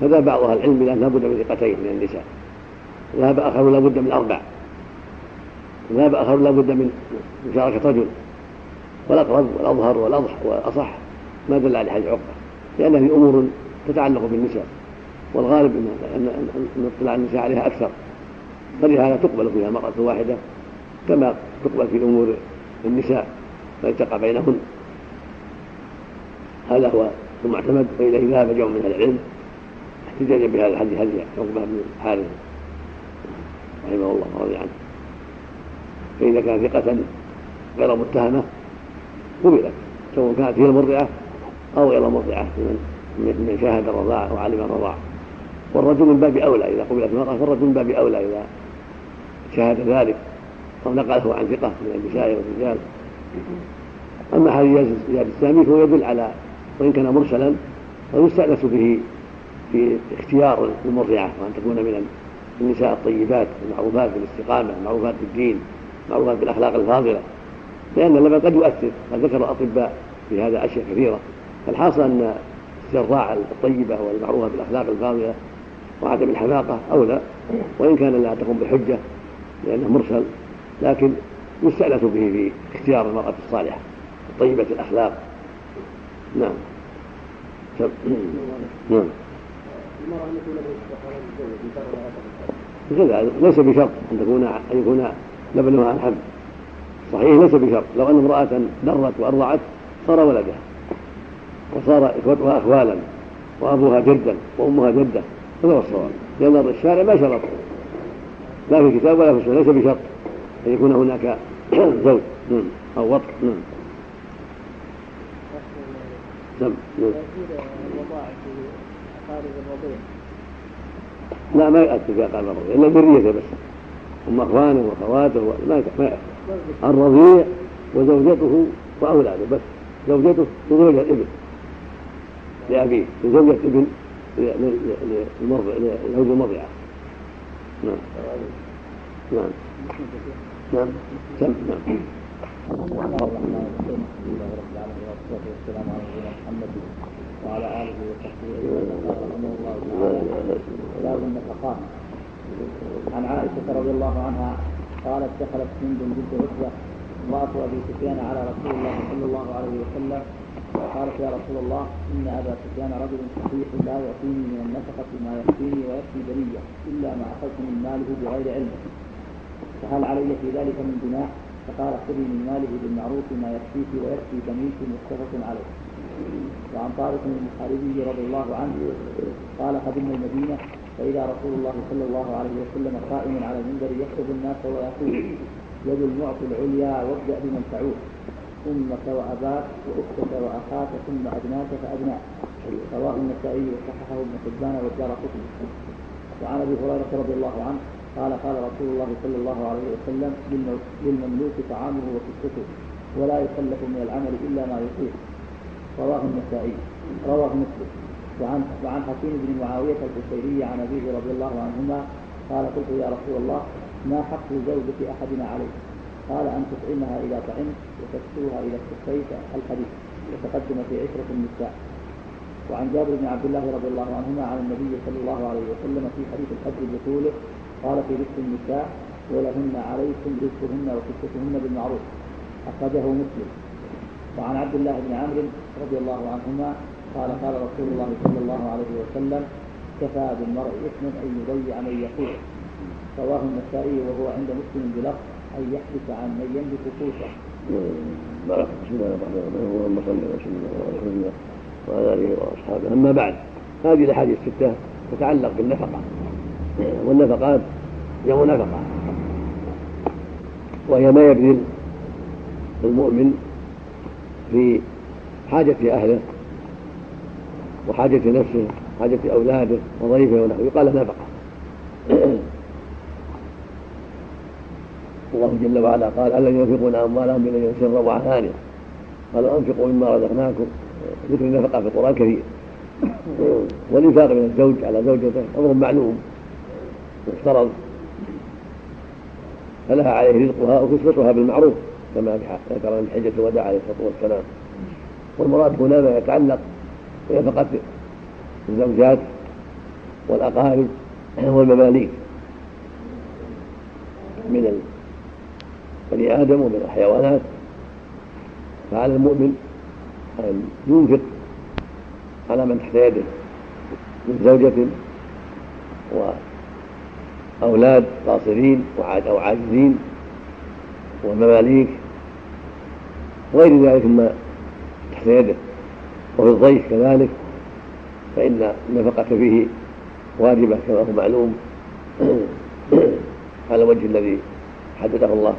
فذهب بعض أهل العلم إلى ان لابد من ثقتين من النساء. ذهب اخرون لابد من أربع. ذهب اخرون لابد من مشاركة رجل. والأقرب والأظهر والأضح والأصح ما دل على حديث عقبه لأن هذه أمور تتعلق بالنساء. والغالب ان ان اطلاع النساء عليها أكثر. فلهذا تقبل فيها مرأة واحدة كما تقبل في أمور النساء فالتقى بينهن. هذا هو المعتمد وإليه ذهب جمع من أهل العلم. احتجاجا بهذا الحديث هدي عقبة بن الحارث رحمه الله ورضي عنه. فإذا كان ثقة غير متهمة قبلت سواء كانت هي المرضعة أو غير المرضعة من من شاهد الرضاعة وعلم الرضاعة. والرجل من باب أولى إذا قبلت المرأة فالرجل من باب أولى إذا شاهد ذلك. أو نقله عن ثقة من النساء والرجال. أما حديث زياد السامي فهو يدل على وإن كان مرسلا فيستأنس به في اختيار المرضعة وأن تكون من النساء الطيبات المعروفات بالاستقامة المعروفات بالدين المعروفات بالأخلاق الفاضلة. لأن اللبن قد يؤثر قد ذكر الأطباء في هذا أشياء كثيرة. فالحاصل أن استرضاع الطيبة والمعروفة بالأخلاق الفاضلة وعدم الحماقة أولى وإن كان لا تقوم بحجة لأنه مرسل لكن يستأنس به في اختيار المرأة الصالحة طيبة الأخلاق. نعم. نعم. كذا ليس بشرط أن تكون أن يكون لبنها عن صحيح ليس بشرط. لو أن امرأة درت وأرضعت صار ولدها وصار إخوتها اخوالا وأبوها جدا وأمها جده هذا هو الصواب لأن الشارع ما شرط. لا في الكتاب ولا في السنة ليس بشرط أن يكون هناك زوج. نعم. أو وطء نعم. سم نعم. لا ما يؤثر في أقارب الرضيع. إلا ذريته بس. هم أخوانه وأخواته ما ما الرضيع وزوجته وأولاده بس. زوجته وزوجة ابن لأبيه وزوجة ابن للمرضع لزوج المرضعة نعم. نعم. نعم. سم نعم. والسلام على محمد وعلى اله وصحبه الله تعالى عن عائشة رضي الله عنها قالت دخلت هند بنت عتبة امراه أبي سفيان على رسول الله صلى الله عليه وسلم وقالت يا رسول الله إن أبا سفيان رجل صحيح لا يعطيني من النفقة ما يكفيني ويكفي بنية إلا ما اخذت من ماله بغير علمه فهل علي في ذلك من جناح؟ فقال خذي من ماله بالمعروف ما يكفيك ويكفي بنيك متفق عليه. وعن طارق بن الحارثي رضي الله عنه قال قدمنا المدينة فإذا رسول الله صلى الله عليه وسلم قائم على المنبر يخطب الناس ويقول يد المعطي العليا وابدأ بمن تعود أمك واباك وأختك وأخاك ثم ادناك فادناك رواه النسائي وصححه ابن حبان والدار قطني. وعن أبي هريرة رضي الله عنه قال قال رسول الله صلى الله عليه وسلم للمملوك طعامه وكسوته ولا يكلف من العمل إلا ما يطيق. رواه النسائي. رواه مسلم. وعن وعن حكيم بن معاوية البصيري عن أبيه رضي الله عنهما قال قلت يا رسول الله ما حق زوجة أحدنا عليه؟ قال أن تطعمها إذا طعمت وتكسوها إذا استكفيت الحديث وتقدم في عشرة النساء. وعن جابر بن عبد الله رضي الله عنهما عن النبي صلى الله عليه وسلم في حديث الحج بطوله قال في رزق النساء ولهن عليكم رزقهن وكسوتهن بالمعروف. أخرجه مسلم. وعن عبد الله بن عمرو رضي الله عنهما قال قال رسول الله صلى الله عليه وسلم كفى بالمرء إثما أن يضيع من يقول. رواه النسائي وهو عند مسلم بلفظ. أن يحدث عن من يملك قوته. بسم الله الرحمن الرحيم. اللهم صل وسلم وبارك وعلى آله وأصحابه. أما بعد هذه الأحاديث الستة تتعلق بالنفقة. والنفقات جمع نفقه وهي ما يبذل المؤمن في حاجة أهله وحاجة نفسه حاجة أولاده وضيفه ونحوه. يقال نفقة. الله جل وعلا قال الذين ينفقون أموالهم بالذين سرا وعلانية قالوا أنفقوا مما رزقناكم. ذكر النفقة في القرآن كثير والإنفاق من الزوج على زوجته أمر معلوم. مفترض فلها عليه رزقها وكسوتها بالمعروف كما ذكر من حجة الوداع عليه الصلاة والسلام. والمراد هنا ما يتعلق بنفقة الزوجات والأقارب والمماليك من بني آدم ومن الحيوانات. فعلى المؤمن أن ينفق على من تحت يده من زوجة وأولاد قاصرين أو عاجزين ومماليك غير ذلك مما تحت يده وفي الضيف كذلك فإن النفقة فيه واجبة كما هو معلوم على الوجه الذي حدده الله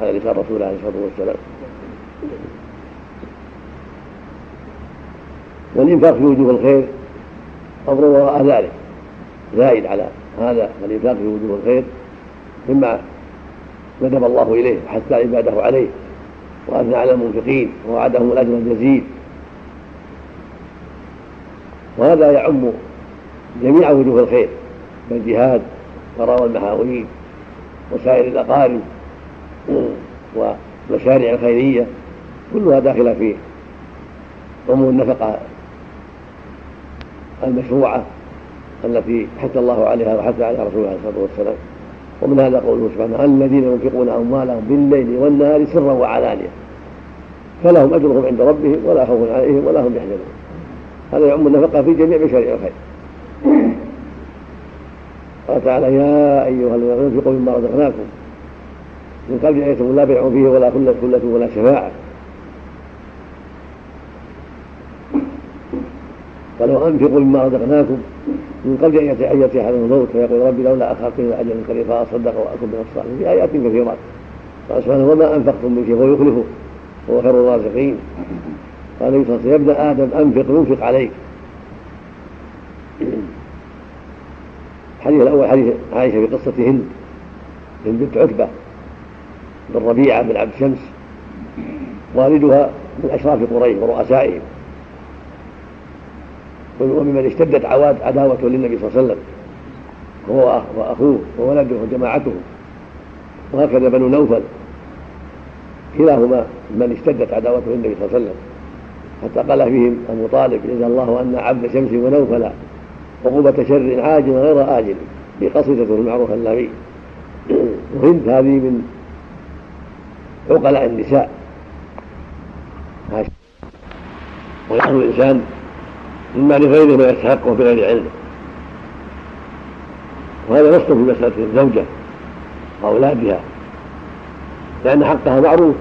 على لسان الرسول عليه الصلاة والسلام. والإنفاق في وجوه الخير أمر وراء ذلك. زائد على هذا الإنفاق في وجوه الخير مما ندب الله إليه وحث عباده عليه وأثنى على المنفقين ووعدهم الأجر الجزيل. وهذا يعم جميع وجوه الخير كالجهاد وراء المحاويل وسائر الأقارب. والمشاريع الخيرية كلها داخلة في عموم النفقة المشروعة التي حث الله عليها وحث عليها رسوله عليه الصلاة والسلام ومن هذا قوله سبحانه الذين ينفقون أموالهم بالليل والنهار سرا وعلانية. فلهم أجرهم عند ربهم ولا خوف عليهم ولا هم يحزنون. هذا يعم النفقة في جميع مشاريع الخير. قال تعالى يا أيها الذين انفقوا مما رزقناكم. من قبل أن يتم لا بيع فيه ولا خلة ولا شفاعة. قالوا أنفقوا مما رزقناكم. من قبل أن يأتي احدهم الموت فيقول ربي لولا أخرتني إلى أجل قريب فأصدق واكن من الصالحين. في آيات كثيرات. قال سبحانه وما أنفقتم من شيء فيخلفه وهو خير الرازقين. قال النبي يا ابن آدم أنفق ينفق عليك. الحديث الأول حديث عائشة في قصه هند هند بنت عتبة. بن ربيعه بن عبد شمس والدها من أشراف قريش ورؤسائهم. وممن اشتدت عواد عداوته للنبي صلى الله عليه وسلم هو وأخوه وولده وجماعته وهكذا بنو نوفل كلاهما من اشتدت عداوته للنبي صلى الله عليه وسلم. حتى قال فيهم أبو طالب جزا الله أن عبد شمس ونوفل عقوبة شر عاجل غير آجل بقصيدة المعروف اللامي وهند هذه من عقلاء النساء. ويحرم الإنسان مما لغيره ما يستحقه بغير علم. وهذا نص في مسألة الزوجة وأولادها لأن حقها معروف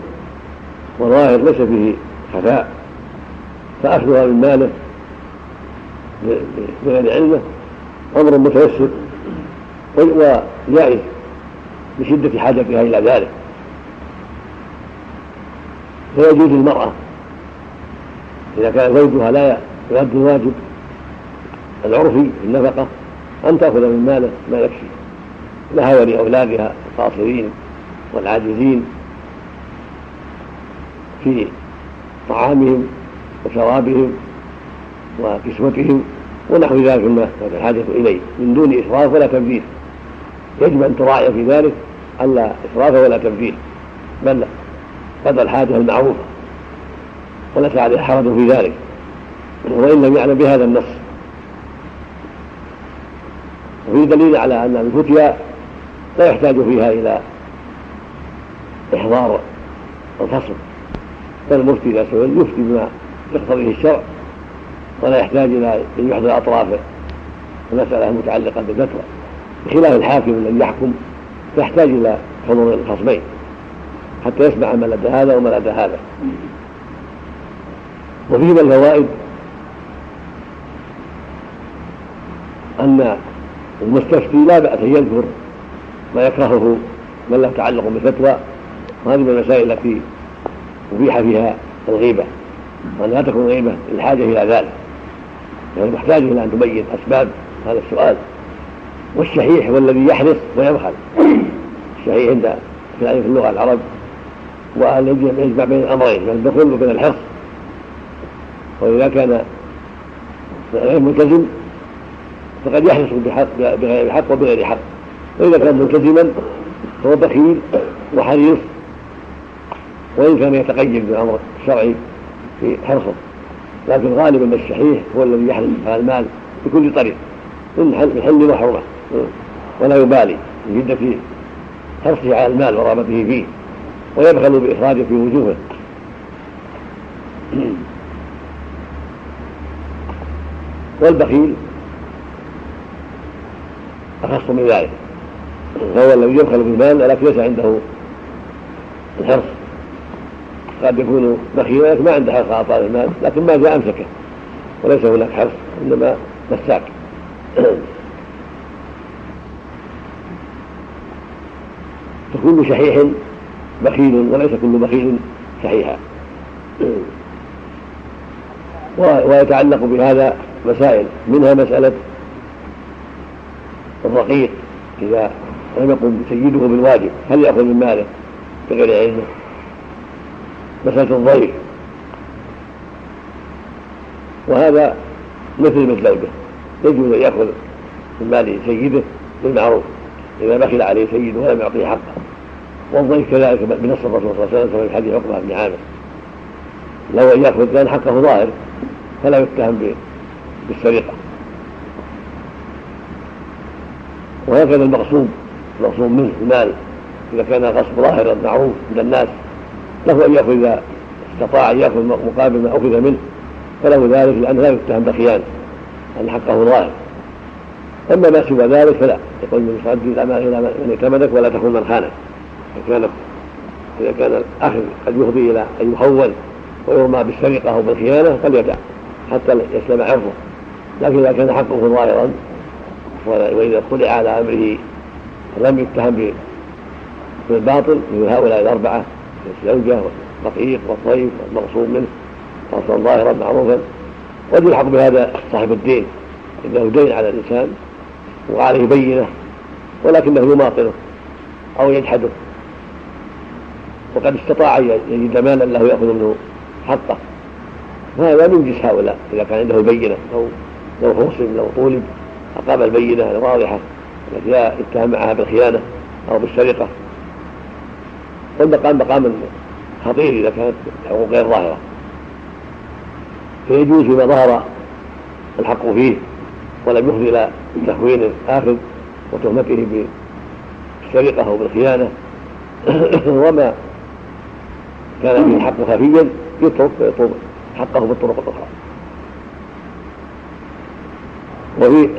وظاهر ليس فيه خفاء فأخذها من ماله بغير علمه أمر متيسر وجائز بشدة حاجتها إلى ذلك. فيجوز للمرأة. إذا كان زوجها لا يؤدي الواجب العرفي في النفقة أن تأخذ من ماله ما يكفي. لها ولأولادها القاصرين والعاجزين في طعامهم وشرابهم وكسوتهم ونحو ذلك مما الحاجة إليه. من دون إسراف ولا تبذير يجب أن تراعي في ذلك ألا إسراف ولا تبذير بل قدر الحاجة المعروفة وليس عليه حرج في ذلك وإن لم يعلم بهذا النص. وفي دليل على أن الفتيا لا يحتاج فيها إلى إحضار الفصل بل المفتي إذا سئل يفتي بما يقتضيه الشرع ولا يحتاج إلى أن يحضر أطراف المسألة المتعلقة بالفتوى بخلاف الحاكم الذي يحكم يحتاج إلى حضور الخصمين حتى يسمع لدى هذا وما لدى هذا. وفيه من الفوائد أن المستفتي لا بأس أن يذكر ما يكرهه من له تعلق بالفتوى. وهذه من المسائل التي أبيح فيها الغيبة. وأن لا تكون غيبة للحاجة إلى ذلك. يعني محتاج إلى أن تبين أسباب هذا السؤال. والشحيح هو الذي يحرص ويبخل. الشحيح عند في اللغة العرب وأن يجمع بين الأمرين بين البخل وبين الحرص. وإذا كان غير ملتزم فقد يحرص بحق بغير حق وبغير حق. وإذا كان ملتزما فهو بخيل وحريص وإن كان يتقيد بالأمر الشرعي في حرصه. لكن غالبا الشحيح هو الذي يحرص على المال بكل طريق من حل وحرمة ولا يبالي من شدة حرصه على المال ورغبته فيه. ويبخل بإخراجه في وجوهه. والبخيل أخص من ذلك. فهو الذي يبخل بالمال ولكن ليس عنده الحرص قد يكون بخيلا لكن ما عنده حرص على طالب المال لكن ما جاء أمسكه. وليس هناك حرص إنما مساك. فكل شحيح بخيل وليس كل بخيل شحيحا ويتعلق بهذا مسائل. منها مسألة الرقيق إذا لم يقم سيده بالواجب هل يأخذ من ماله؟ بغير علمه مسألة الضيف. وهذا مثل مثل زوجه يجوز أن يأخذ من مال سيده بالمعروف إذا بخل عليه سيده ولم يعطيه حقه. والضيف كذلك بنص الرسول صلى الله عليه وسلم في حديث عقبة بن عامر. لو أن يأخذ كان حقه ظاهر فلا يتهم بالسرقة. وهكذا المغصوب المغصوب منه المال. إذا كان غصب ظاهرا معروف من الناس له أن يأخذ إذا استطاع أن يأخذ مقابل ما أخذ منه. فله ذلك لأنه لا يتهم بخيانة أن حقه ظاهر. أما ما سوى ذلك فلا. يقول من الأمان إلى من ائتمنك ولا تكون من خانك. كان إذا كان الأخذ قد يفضي إلى أن يخول ويرمى بالسرقة أو بالخيانة فليدع حتى يسلم عرضه. لكن إذا كان حقه ظاهرا وإذا اطلع على أمره لم يتهم بالباطل مثل هؤلاء الأربعة الزوجة والرقيق والطيب والمغصوب منه خاصة ظاهرا معروفا. قد يلحق بهذا صاحب الدين إنه دين على الإنسان وعليه بينة ولكنه يماطله أو يجحده. وقد استطاع أن يجد مالا له يأخذ منه حقه. فهذا من جنس هؤلاء. إذا كان عنده البينة أو لو خصم لو طولب أقام البينة الواضحة التي اتهم معها بالخيانة أو بالسرقة. والمقام مقام خطير إذا كانت الحقوق غير ظاهرة. فيجوز فيما ظهر الحق فيه ولم يفضي إلى تهوين الآخذ وتهمته بالسرقة أو بالخيانة. وما كان فيه الحق خفيا يترك فيطلب حقه بالطرق الأخرى. وفي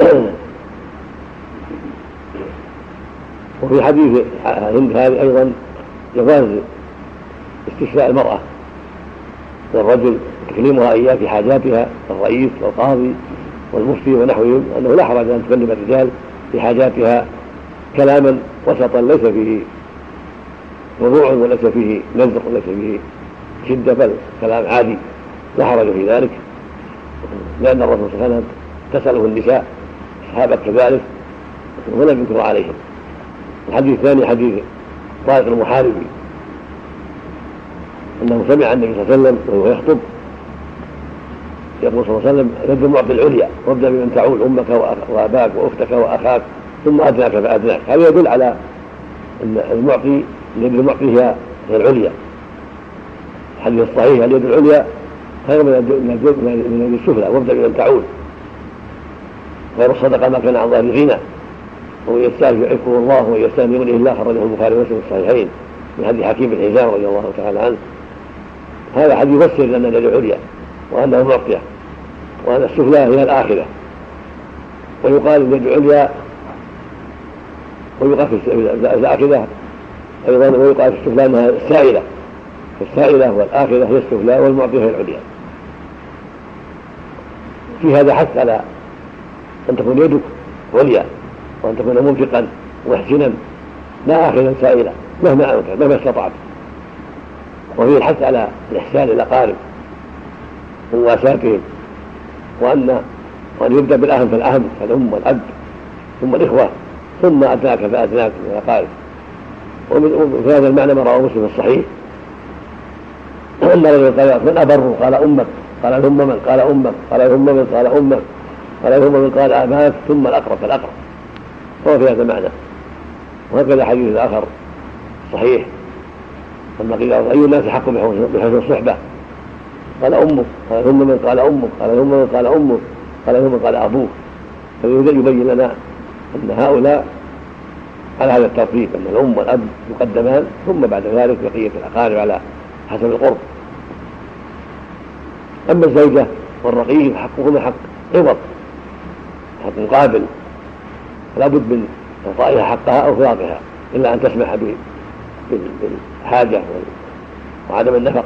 وفي حديث هند هذه أيضا جواز استشفاء المرأة. والرجل تكليمها إياه في حاجاتها الرئيس والقاضي والمفتي ونحوهم أنه لا حرج أن تكلم الرجال في حاجاتها كلاما وسطا ليس فيه وضوع وليس فيه نزق وليس فيه شدة بل كلام عادي لا حرج في ذلك. لأن الرسول صلى الله عليه وسلم تسأله النساء أصحابه كذلك ولم ينكر عليهم. الحديث الثاني حديث طارق المحاربي أنه سمع النبي صلى الله عليه وسلم وهو يخطب يقول صلى الله عليه وسلم يد المعطي العليا وابدا بمن تعول أمك وأباك وأختك وأخاك ثم أدناك فأدناك. هذا يدل على إن المعطي اليد المعطي هي العليا الحديث الصحيح اليد العليا خير من اليد السفلى وابدا بمن تعول غير الصدقه ما كان عن ظهر الغنى ومن يستاهل يعفه الله ومن يستاهل بغنه الله خرجه البخاري ومسلم في الصحيحين من حديث حكيم بن حزام رضي الله تعالى عنه هذا حديث يفسر ان اليد العليا وانه معطيه وان السفلى هي الاخره ويقال اليد العليا ويقال في الآخرة أيضا ويقال السفلى أنها السائلة. فالسائلة والآخرة هي السفلى والمعطية هي العليا. في هذا حث على أن تكون يدك عليا وأن تكون منفقا محسنا لا آخذا سائلا مهما أمكن مهما استطعت. وفيه الحث على الإحسان إلى الأقارب ومواساتهم وأن وأن يبدأ بالأهم فالأهم كالأم والأب ثم الإخوة. ثم أتاك فأتاك من الأقارب وفي هذا المعنى ما رواه مسلم في الصحيح. أن رجل قال من أبر قال أمك. قال ثم من؟ قال أمك. قال ثم من؟ قال أمك. قال ثم من؟ قال أباك. ثم الأقرب. فالأقرب هو في هذا المعنى. وهكذا حديث الآخر. صحيح. أن قيل أي الناس حق بحسن الصحبة؟ قال أمك. قال ثم من؟ قال أمك. قال ثم من؟ قال أمك. قال ثم قال أبوك. فيبين لنا أن هؤلاء على هذا الترتيب أن الأم والأب يقدمان ثم بعد ذلك بقية الأقارب على حسب القرب. أما الزوجة والرقيق حقهما حق عوض حق مقابل. فلا بد من إعطائها حقها أو فراقها إلا أن تسمح بالحاجة وعدم النفقة.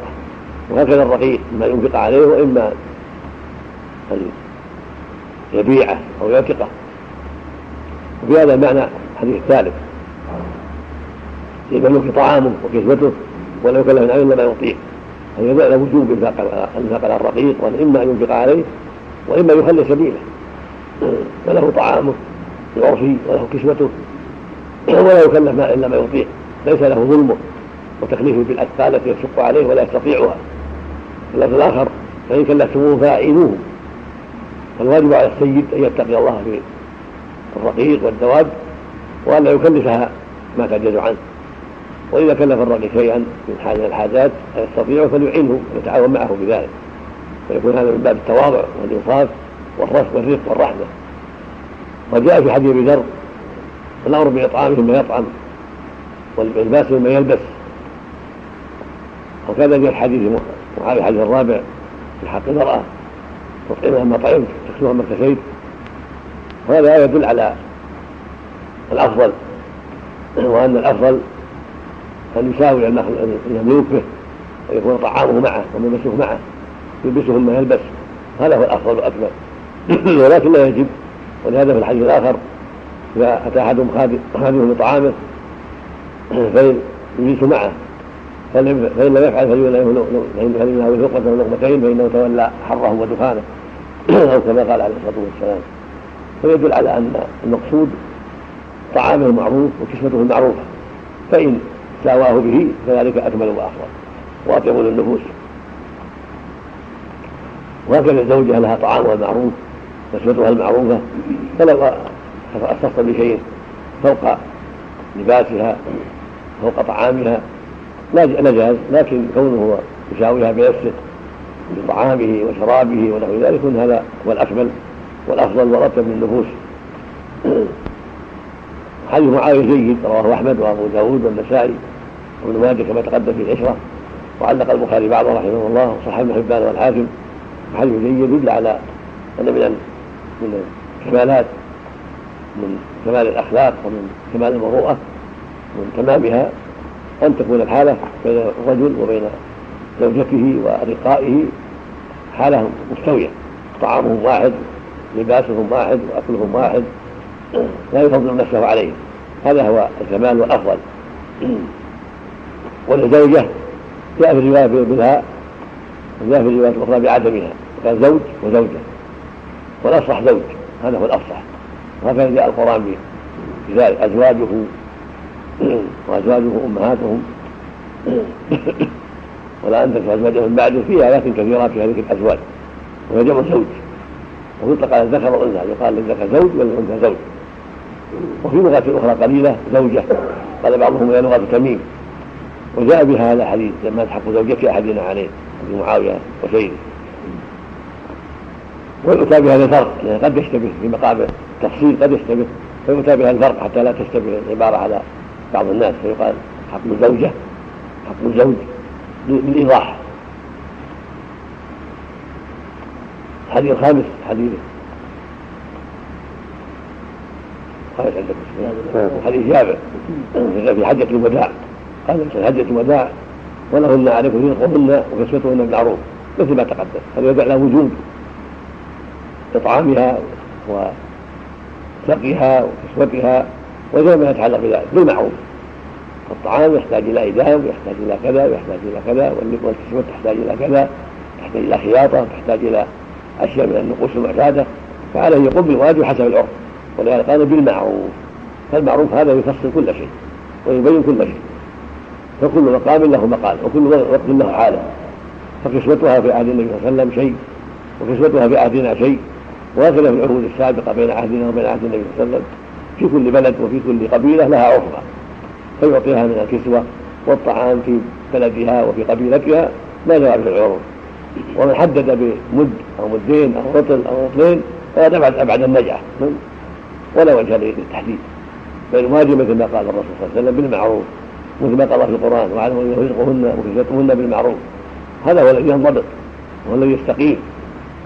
وهكذا الرقيق إما ينفق عليه وإما أن يبيعه أو يعتقه وفي هذا المعنى الحديث الثالث. يملك طعامه وكسوته ولا يكلف من الا ما يعطيه. هذا يدل على وجوب الانفاق على الرقيق وان اما أن ينفق عليه وإما يخلي سبيله. فله طعامه يعطي وله كسوته ولا يكلف إلا ما يعطيه. ليس له ظلمه وتكليفه بالأثقال التي يشق عليه ولا يستطيعها. اللفظ الآخر فإن كلفتموه فاعينوه فالواجب على السيد أن يتقي الله في الرقيق والدواب وأن لا يكلفها ما تعجز عنه. وإذا كلف الرقيق شيئا من حاجة الحاجات يستطيع فليعينه ويتعاون معه بذلك. فيكون هذا من باب التواضع والإنصاف والرفق والرفق والرحمة. وجاء في حديث أبي ذر الأمر باطعامهم ما يطعم والباس مما يلبس. وكذا جاء الحديث معاويه الحديث الرابع في حق المرأة. تطعمها ما طعمت تكسوها ما كسيت وهذا يدل على الأفضل. وأن الأفضل أن يساوي المملوك به ويكون طعامه معه وملبسه معه يلبسه ما يلبس. هذا هو الأفضل والأكمل. ولكن لا يجب ولهذا في الحديث الآخر إذا أتى أحدهم خادمه بطعامه فإن يجلس معه فإن لم يفعل فلينهى لقمة ولقمتين فإنه تولى حره ودخانه. أو كما قال عليه الصلاة والسلام. فيدل على أن المقصود طعامه المعروف وكسوته المعروفة. فإن ساواه به فذلك أكمل وأفضل. وأطيب للنفوس. وهكذا الزوجة لها طعامها المعروف كسوتها المعروفة. فلو أختص بشيء فوق لباسها فوق طعامها لا نجاز لكن كونه يساويها بنفسه بطعامه وشرابه ونحو ذلك هذا هو الأكمل والأفضل ورتب للنفوس. حديث معاوية جيد رواه أحمد وأبو داود والنسائي وابن ماجه كما تقدم في العشرة. وعلق البخاري بعضه رحمه الله وصح ابن حبان والحاكم. حديث جيد يدل على أن من من الكمالات من كمال الأخلاق ومن كمال المروءة ومن تمامها أن تكون الحالة بين الرجل وبين زوجته ورقائه حالة مستوية. طعامهم واحد لباسهم واحد وأكلهم واحد لا يفضل نفسه عليهم هذا هو الكمال والافضل والزوجة جاء في الرواية بالهاء وجاء في الرواية الأخرى بعدمها. قال زوج وزوجة. والاصح زوج. هذا هو الافصح وهكذا جاء القرآن بذلك أزواجه وأزواجه أمهاتهم. ولا ان تنسوا أزواجهم من بعده فيها ايات كثيره في هذه الأزواج. وهي جمع زوج. ويطلق على الذكر والأنثى. يقال للذكر زوج وللانثى زوج. وفي لغات أخرى قليلة زوجة. قال بعضهم هي لغة تميم. وجاء بها هذا الحديث لما تحق زوجة أحدنا عليه أبي معاوية وسيده ويؤتى بهذا الفرق لأن قد يشتبه في مقام التفصيل قد يشتبه. فيؤتى بهذا الفرق حتى لا تشتبه العبارة على بعض الناس. فيقال حق الزوجه حق الزوج للايضاح الحديث الخامس حديث خامس عندكم حديث جابر. في حجة الوداع. قال في حجة الوداع. ولهن عليكم رزقهن وكسوتهن بالمعروف مثل ما تقدم. يدل على وجوب إطعامها وسقيها وكسوتها وغير ما يتعلق بذلك. بالمعروف. الطعام يحتاج إلى إدام يحتاج إلى كذا ويحتاج إلى كذا. والكسوة تحتاج إلى كذا. تحتاج إلى خياطة تحتاج إلى أشياء من النقوش المعتادة فعليه يقوم بالواجب حسب العرف. ولهذا قال بالمعروف فالمعروف هذا يفصل كل شيء ويبين كل شيء. فكل مقام له مقال وكل وقت له حاله فكسوتها في عهد النبي صلى الله عليه وسلم شيء وكسوتها في عهدنا شيء وهكذا في العهود السابقة بين عهدنا وبين عهد النبي صلى الله عليه وسلم. في كل بلد وفي كل قبيلة لها عرفها فيعطيها من الكسوة والطعام في بلدها وفي قبيلتها ما جرى في العروض ومن حدد بمد أو مدين أو رطل أو رطلين فهذا ابعد أبعد النجعه ولا وجه للتحديد. بل مثل ما قال الرسول صلى الله عليه وسلم بالمعروف مثل ما قال في القرآن وعلموا رزقهن وكسوتهن بالمعروف. هذا هو الذي ينضبط وهو الذي يستقيم.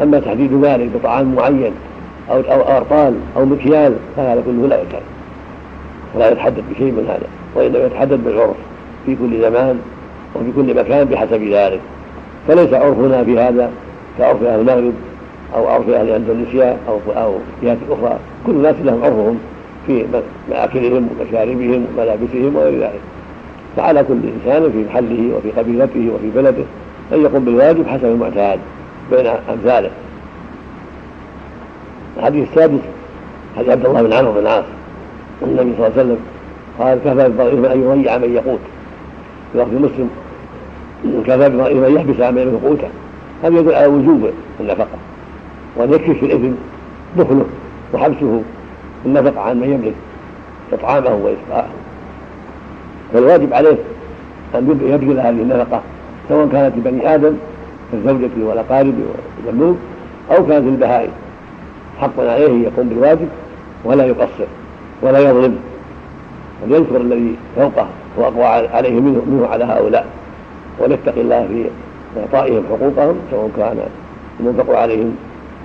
أما تحديد ذلك بطعام معين أو أو أرطال أو مكيال فهذا كله لا يكاد ولا يتحدد بشيء من هذا وإنما يتحدد بالعرف في كل زمان وفي كل مكان بحسب ذلك. فليس عرفنا في هذا كعرف أهل المغرب أو عرف أهل اندونيسيا أو أو جهات أخرى. كل الناس لهم عرفهم في مآكلهم ومشاربهم وملابسهم وغير ذلك. فعلى كل إنسان في محله وفي قبيلته وفي بلده أن يقوم بالواجب حسب المعتاد بين أمثاله. الحديث السادس حديث عبد الله بن عمرو بن العاص. النبي صلى الله عليه وسلم قال كفى بالضعيف ان يضيع من يقوت. في لفظ مسلم كفى بالضعيف ان يحبس من قوته هذا يدل على وجوب النفقه وأن يكفي في الاثم دخله وحبسه النفقه عن من يملك إطعامه وإسقاءه. فالواجب عليه أن يبذل هذه النفقة سواء كانت لبني آدم كالزوجه والاقارب والملوك أو كانت للبهائم. حق عليه يقوم بالواجب ولا يقصر ولا يظلم. وليذكر الذي فوقه وأقوى عليه منه, منه على هؤلاء. وليتقي الله في إعطائهم حقوقهم سواء كان المنفق عليهم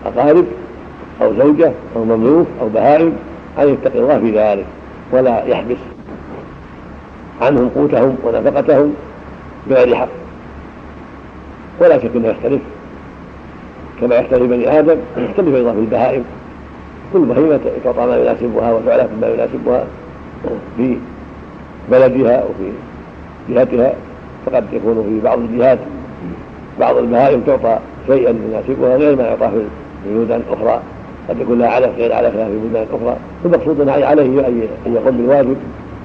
اقارب أو زوجة أو مملوك أو بهائم ان يتقي الله في ذلك؟ ولا يحبس عنهم قوتهم ونفقتهم بغير حق. ولا شك أنه يختلف. كما يختلف بني آدم يختلف أيضا في البهائم. كل بهيمة تعطى ما يناسبها وتعلى ما يناسبها في بلدها وفي جهتها. فقد يكون في بعض الجهات بعض البهائم تعطى شيئا يناسبها غير ما يعطى في البلدان الاخرى قد يكون لها علف غير علفها في بلدان أخرى. فالمقصود عليه أن يقوم بالواجب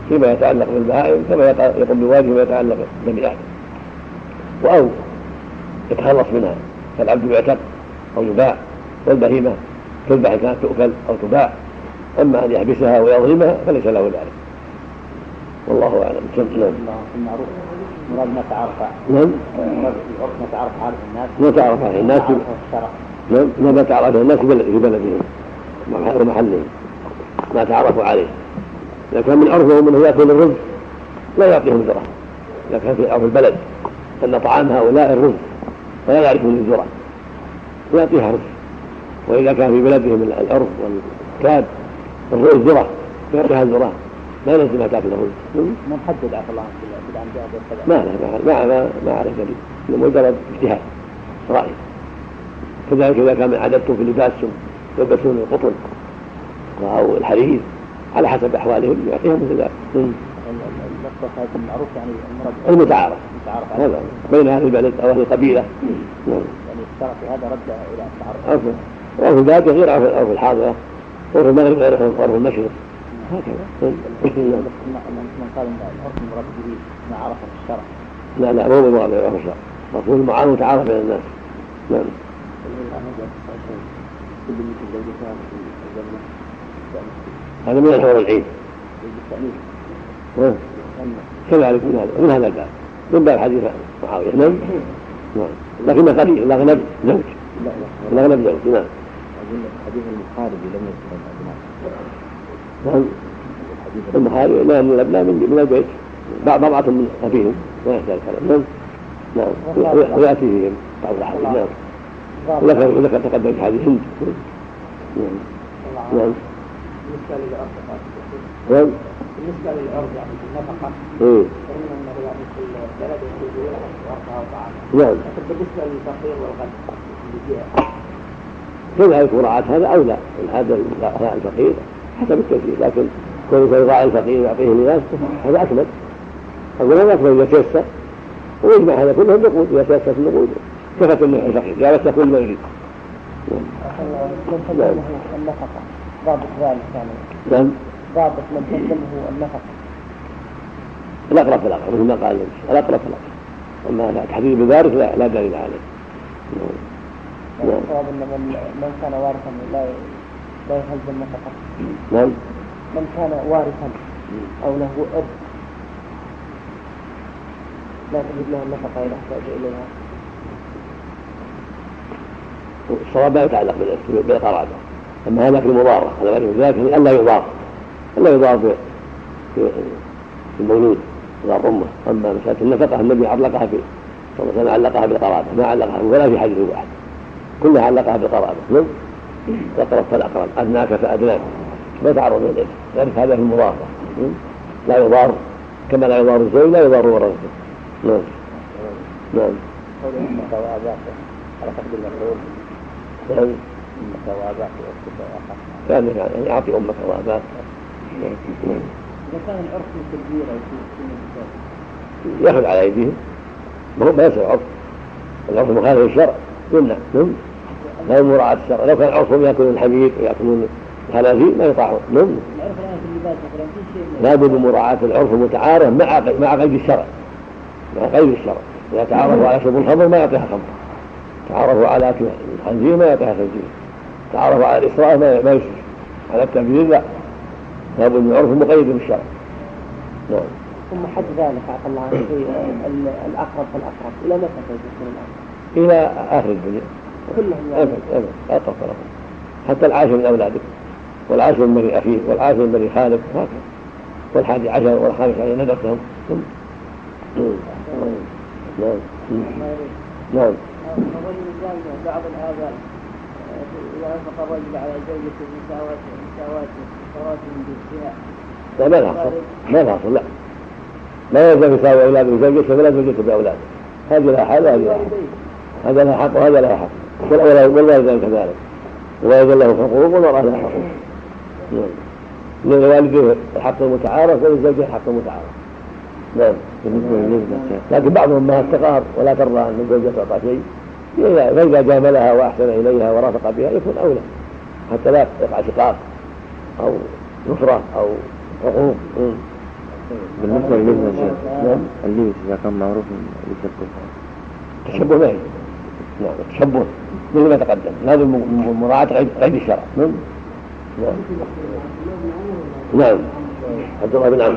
فيما يتعلق بالبهائم كما يقوم بالواجب فيما يتعلق آدم أو يتخلص منها فالعبد يعتق أو يباع والبهيمة تذبح ان كانت تؤكل أو تباع. أما أن يحبسها ويظلمها فليس له ذلك. والله أعلم. نعم. المعروف مراد ما تعرف نعم. ما تعرف عارف الناس. ما تعرف الناس. ما تعرف الناس في بلدهم ومحلهم ما تعرفوا عليه. إذا كان من عرفهم أنه يأكل الرزق لا يعطيهم ذره إذا كان في عرف البلد أن طعام هؤلاء الرزق فلا يعرفون الذرة. ويعطيها رزق وإذا كان في بلدهم العرف والكاد الذره فيعطيها الذرة. ما لازم ما تأكل الرز. ما محدد عفى الله عنك ما لا ما ما ما عليه دليل مجرد اجتهاد رأي. كذلك إذا كان عادتهم في لباسهم يلبسون القطن أو الحرير على حسب أحوالهم يعطيهم مثل ذلك. المعروف يعني المتعارف. المتعارف. هذا بين أهل البلد أو أهل القبيلة. نعم. يعني اشترط هذا رد إلى التعارف. عرف الباديه غير عرف الحاضرة. عرف المغرب غير عرف المشرق. هكذا. من قال إن العرف المراد به ما عرفه الشرع. لا لا مو بالمراد بالعرف الشرع مفهوم المعارف متعارف بين الناس. نعم. هذا من الحور العين كذلك من هذا؟ من هذا الباب؟ من باب حديث معاوية؟ نعم. نعم. لكن قليل الاغلب زوج الاغلب زوج. نعم حديث المحارب لم يذكر نعم المحارب لأن الابناء من من البيت. بضعة من ابيهم ما يحتاج كلام نعم. نعم. وياتي فيهم بعض الأحاديث. نعم. وذكر وذكر تقدم في حديث هند نعم. نعم. بالنسبة للعرض نعم. يعني النفقة إيه. فإن أنه يعني في البلد وأرضها وطعامها نعم. لكن بالنسبة للفقير والغني اللي جاء كذلك مراعاة هذا أولى من هذا الفقير؟ حسب التكليف لكن كونه يراعي الفقير ويعطيه الناس هذا أكمل. أقول هذا أكمل إذا تيسر ويجمع هذا كله النقود إذا تيسر في النقود كفت النوع الفقير جابت كل ما يريد. من تلزمه النفقة ضابط ذلك يعني نعم. ضابط من تلزمه النفقة الأقرب فالأقرب مثل ما قال النبي. الأقرب فالأقرب أما لا تحديد بذلك لا لا دليل عليه. نعم. الصواب أن من من كان وارثا لا لا يلزم النفقة نعم. من كان وارثا أو له إرث لا تجد له النفقة إذا أحتاج إليها. الصواب ما يتعلق بالإرث بالقرابة أما هذاك المضارة هذا غير ذلك ألا يضار. ألا يضار المولود يضار أمه. أما مسألة النفقة النبي علقها في صلى الله عليه وسلم علقها بالقرابة ما علقها ولا في حديث واحد. كلها علقها بالقرابة. نعم الأقرب فالأقرب أدناك فأدناك. ما تعرض الإرث الإرث هذا في المضارة. لا يضار. كما لا يضار الزوج لا يضار ورثته نعم. نعم. نعم أمك وأباك وأختك وأخاك كان يعني أعطي أمك وأباك. إذا كان العرف في الكبيرة وفي السن ياخذ على أيديهم. ما هو ما يصير عرف العرف مخالف للشرع. يمنع. نعم لا مراعاة الشرع. لو كان عرفهم يأكلون الحميد وياكلون الخنازير ما يطاعون. نعم العرف الآن في اللباس مثلا في شيء لابد من مراعاة العرف المتعارف مع مع قيد الشرع. مع قيد الشرع. إذا تعارفوا على شرب الخمر ما يعطيها خمر. تعارفوا على الخنزير ما يعطيها خنزير تعارفوا على الإسراف ما يشرك على التبذير لا. لابد من عرف مقيد بالشرع. نعم. ثم حد ذلك عفى الله عنك في ال- الأقرب فالأقرب إلى متى يكون الأقرب؟ إلى آخر الدنيا. كلهم يعني. أبد أبد. لا حتى العاشر من أولادك والعاشر من بني أخيك والعاشر من بني خالك هكذا والحادي عشر والخامس عشر ندرتهم ثم نعم. نعم. نعم الرجل الجامع بعض الآباء إذا أنفق الرجل على زوجته مساواة مساواة مساواة من جنسها لا ما الأصل ما الأصل لا. ما يلزم يساوي أولاده بزوجته ولا زوجته بأولاده. هذه لها حق وهذه لها حق. هذا له حق وهذا له حق. والأولاد والوالدان كذلك. الوالد له حقوق والمرأة لها حقوق. نعم. للوالدين الحق المتعارف وللزوجة الحق المتعارف. نعم. بالنسبة للنسبة لكن بعضهم ما استقار ولا ترضى أن الزوجة تعطى شيء. فإذا جاملها وأحسن إليها ورافق بها يكون أولى. حتى لا يقع شقاق أو نصرة أو حقوق. مم. بالنسبة للبس يا شيخ. نعم. اللبس إذا كان معروف يشبه. تشبه معي نعم تشبه. مثل ما تقدم. لازم م- مراعاة قيد قيد الشرع. نعم. نعم. نعم. عبد الله بن عمرو.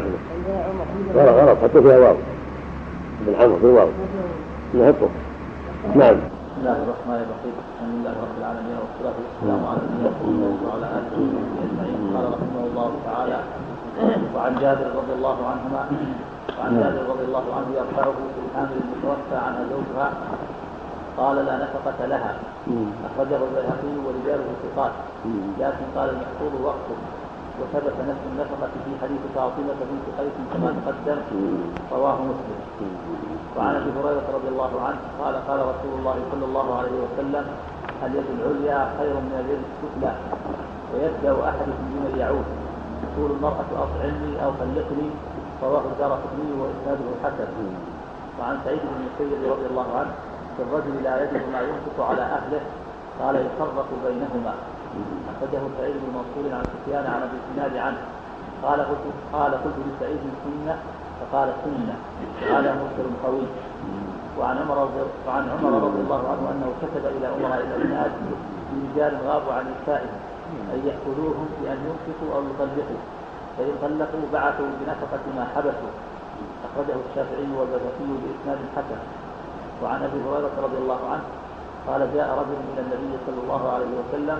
غلط غلط. حطوا فيها واو بن عمرو في واو نحطه. نعم. بسم الله الرحمن الرحيم. الحمد لله رب العالمين والصلاة والسلام على نبينا محمد وعلى آله وصحبه أجمعين. قال رحمه الله تعالى وعن جابر رضي الله عنهما وعن جابر رضي الله عنه يرفعه في الحامل المتوفى عنها زوجها قال لا نفقة لها. أخرجه البيهقي ورجاله ثقات لكن قال المحفوظ وقت. وثبت نفس النفقة في حديث فاطمة بنت قيس كما تقدم رواه مسلم. وعن أبي هريرة رضي الله عنه قال قال رسول الله صلى الله عليه وسلم اليد العليا خير من اليد السفلى ويبدا احدكم بمن يعود تقول المرأة أطعمني أو خلقني رواه الدار قطني وإسناده حسن. وعن سعيد بن المسيب رضي الله عنه في الرجل لا يجد ما ينفق على أهله قال يفرق بينهما. أخرجه سعيد بن منصور عن سفيان عن أبي الزناد عنه. قال قلت قال قلت لسعيد سنة فقال سنة. هذا مرسل قوي. وعن عمر رضي وعن عمر رضي الله عنه أنه كتب إلى امراء الاجناد برجال غابوا عن نسائهم أن ياخذوهم بان ينفقوا أو يطلقوا فإن طلقوا بعثوا بنفقة ما حبسوا. أخرجه الشافعي والبيهقي بإسناد حسن. وعن أبي هريرة رضي الله عنه قال جاء رجل إلى النبي صلى الله عليه وسلم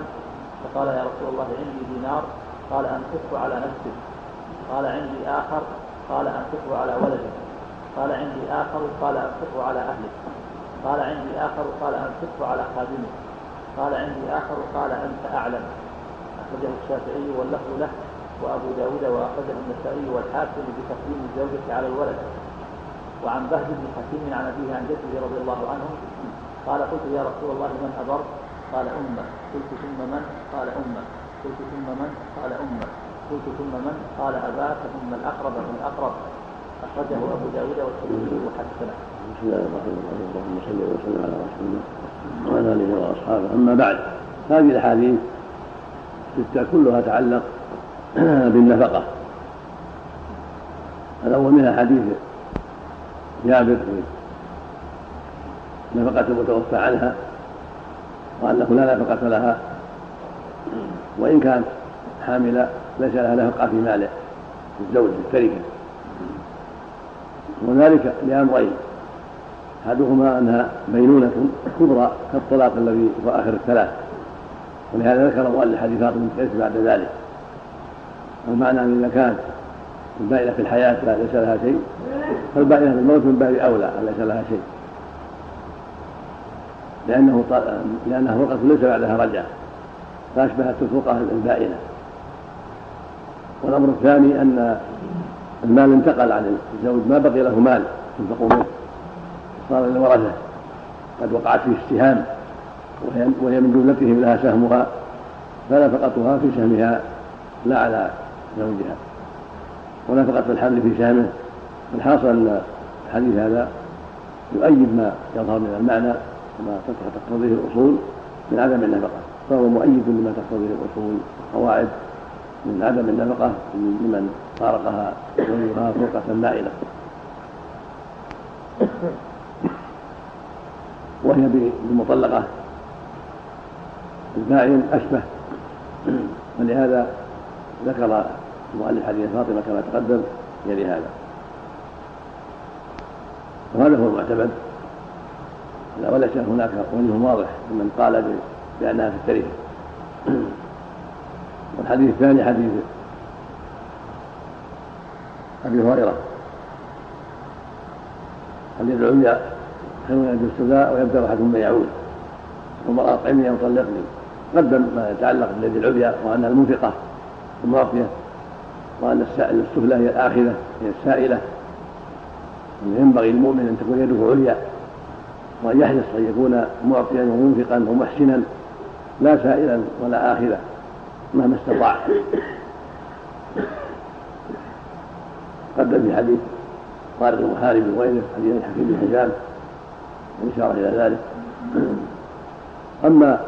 فقال يا رسول الله عندي دينار قال أنفقه على نفسك قال عندي آخر قال أنفقه على ولدك قال عندي آخر قال أنفقه على أهلك قال عندي آخر قال أنفقه على خادمك قال عندي آخر قال أنت أعلم. أخرجه الشافعي واللفظ له وأبو داود وأخرجه النسائي والحاكم بتقديم الزوجة على الولد. وعن بهز بن حكيم عن أبيه عن جده رضي الله عنه قال قلت يا رسول الله من أبر قال أمك قلت ثم من؟ قال أمك قلت ثم من؟ قال أمك قلت ثم من؟ قال أباك ثم الأقرب فالأقرب أخرجه أبو داود والترمذي وحسنه. بسم الله الرحمن الرحيم. اللهم صل وسلم على رسول الله وعلى آله وأصحابه. أما بعد هذه الأحاديث الستة كلها تعلق بالنفقة. الأول منها حديث جابر نفقة المتوفى عنها. وأنه لا نفقة لها. وإن كانت حاملة ليس لها نفقة في ماله الزوج في التركة وذلك لأمرين أحدهما أنها بينونة كبرى كالطلاق الذي هو آخر الثلاث. ولهذا ذكر مؤلف حديث فاطمة بنت بعد ذلك. المعنى أن إذا كانت البائنة في الحياة ليس لها شيء فالبائنة في الموت من باب أولى ليس لها شيء. لأنه لأنها فرقة ليس بعدها رجعة فأشبهت الفرقة البائنة. والأمر الثاني أن المال انتقل عن الزوج ما بقي له مال ينفق منه صار للورثة قد وقعت فيه السهام وهي من جملتهم لها سهمها فنفقتها في سهمها لا على زوجها. ونفقت الحمل في سهمه. الحاصل أن الحديث هذا يؤيد ما يظهر من المعنى. وما تقتضيه الأصول من عدم النفقة فهو مؤيد لما تقتضيه الأصول والقواعد من عدم النفقة لمن فارقها زوجها فرقة مائلة وهي بالمطلقة البائن أشبه ولهذا ذكر المؤلف حديث فاطمة كما تقدم يلي هذا وهذا هو المعتمد. لا وليس هناك وجه واضح لمن قال بأنها في التركة والحديث الثاني حديث أبي هريرة. اليد العليا خير من اليد السوداء ويبدأ أحدهم من يعود ثم أطعمني أو طلقني قدم ما يتعلق باليد العليا وأنها المنفقة المعطية وأن السفلى هي الآخذة هي السائلة. ينبغي للمؤمن أن تكون يده عليا. وأن يحرص أن يكون معطيا ومنفقا ومحسنا لا سائلا ولا آخذا مهما استطاع. قدم في حديث طارق المحارب وغيره حديث الحكيم بن حجاج الإشارة إلى ذلك. أما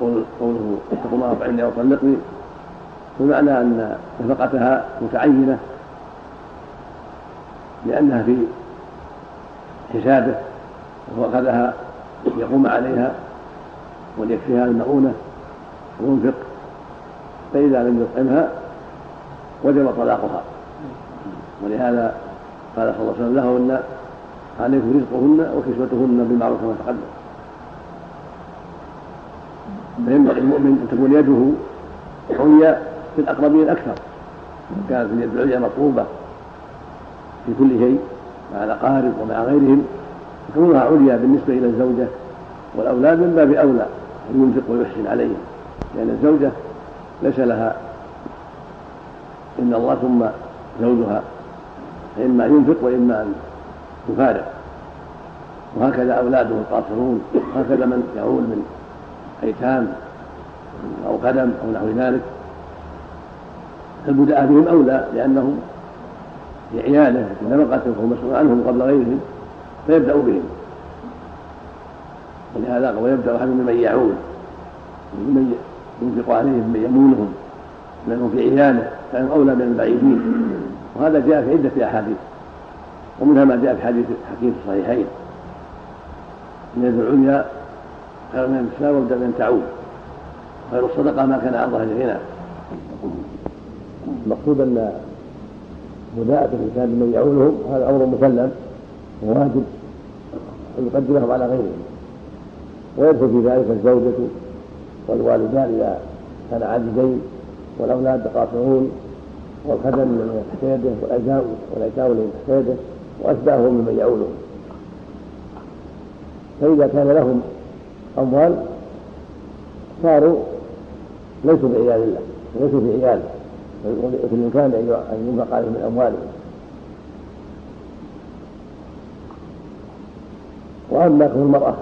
قوله اتقوا الله فإني أو طلقني بمعنى أن نفقتها متعينة لأنها في حسابه وهو أخذها ليقوم عليها وليكفيها المؤونة وينفق. فإذا لم يطعمها وجب طلاقها. ولهذا قال صلى الله عليه وسلم لهن عليكم رزقهن وكسوتهن بالمعروف كما تقدم فينبغي المؤمن أن تكون يده عليا في الأقربين أكثر كانت اليد العليا مطلوبة في كل شيء. مع الأقارب ومع غيرهم فكونها عليا بالنسبة إلى الزوجة والأولاد من باب أولى أن ينفق ويحسن عليهم لأن الزوجة ليس لها إن الله ثم زوجها فإما ينفق وإما أن يفارق وهكذا أولاده القاصرون وهكذا من يعول من أيتام أو قدم أو نحو ذلك. البداء بهم أولى لأنهم لعياله في نفقته وهو مسؤول عنهم قبل غيرهم فيبدأ بهم. ولهذا ويبدأ أحد من يعول من ينفق عليهم من يمونهم لأنه في عياله فإنه أولى من البعيدين. وهذا جاء في عدة أحاديث ومنها ما جاء في حديث حكيم في الصحيحين. إن اليد العليا خير من الإسلام وابدأ من تعود خير الصدقه ما كان ظهر الغنى المقصود أن مداءة الإنسان بمن يعولهم هذا أمر مسلم وواجب أن يقدمهم على غيرهم. ويدخل في ذلك الزوجة والوالدان إذا كان عاجزين والأولاد قاصرون والخدم من تحت يده والأيتام والأيتام من تحت يده وأشباههم ممن يعولهم. فإذا كان لهم أموال صاروا ليسوا بعيال الله ليسوا في عياله. وفي الإمكان أن ينفق عليهم من أموالهم. وأما كون المرأة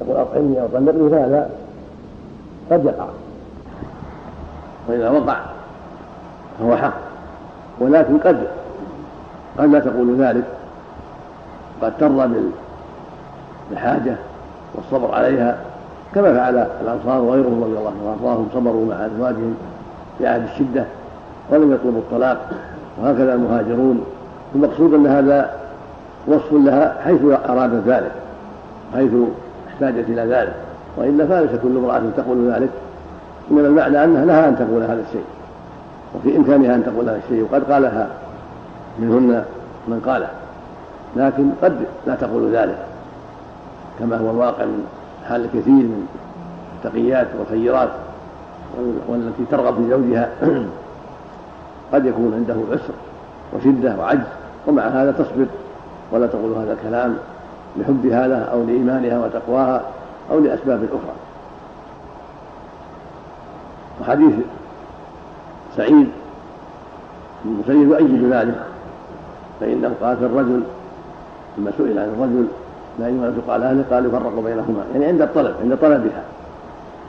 تقول أطعمني أو طلقني فهذا قد يقع. وإذا وقع فهو حق. ولكن قد قد لا تقول ذلك. قد ترضى بالحاجة والصبر عليها كما فعل الأنصار وغيرهم رضي الله عنهم صبروا مع أزواجهم. في عهد الشدة ولم يطلبوا الطلاق وهكذا المهاجرون. المقصود أن هذا وصف لها حيث أرادت ذلك حيث احتاجت إلى ذلك. وإلا فليس كل امرأة تقول ذلك من المعنى أنها لها أن تقول هذا الشيء وفي إمكانها أن تقول هذا الشيء وقد قالها منهن من قاله. لكن قد لا تقول ذلك كما هو الواقع من حال كثير من التقيات والخيرات. والتي ترغب في زوجها قد يكون عنده عسر وشدة وعجز ومع هذا تصبر ولا تقول هذا الكلام لحبها له أو لإيمانها وتقواها أو لأسباب أخرى. وحديث سعيد المسيب يؤيد ذلك فإنه قال في الرجل لما سئل عن الرجل لا يمارس قال أهله قال يفرق بينهما يعني عند الطلب عند طلبها.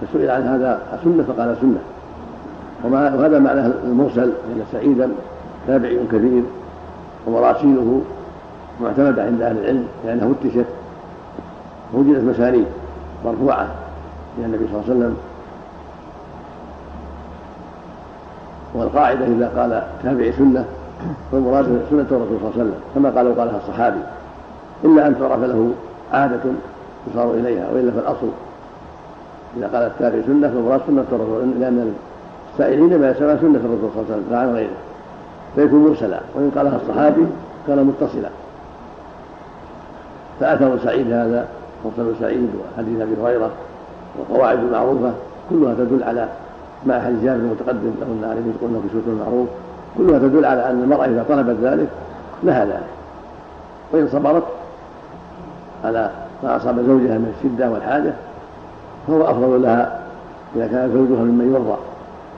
فسئل عن هذا سنة فقال سنة. وهذا معنى المرسل لأن سعيدا تابعي كبير ومراسيله معتمدة عند أهل العلم لأنه فتشت وجدت مسانيد مرفوعة إلى النبي صلى الله عليه وسلم. والقاعدة إذا قال تابعي سنة فالمراد سنة الرسول صلى الله عليه وسلم كما قال وقالها الصحابي إلا أن تعرف له عادة يصار إليها وإلا فالأصل إذا قال التابعي سنة فالمراد سنة الرسول لأن السائلين ما يسألون سنة الرسول صلى الله عليه وسلم لا عن غيره. فيكون مرسلا وإن قالها الصحابي كان متصلا. فأثر سعيد هذا مرسل سعيد وحديث أبي هريرة والقواعد المعروفة كلها تدل على مع حديث جابر المتقدم له ان عليه قلنا في سورة المعروف كلها تدل على أن المرأة إذا طلبت ذلك لها ذلك. وإن صبرت على ما أصاب زوجها من الشدة والحاجة فهو أفضل لها إذا كان زوجها ممن يرضى.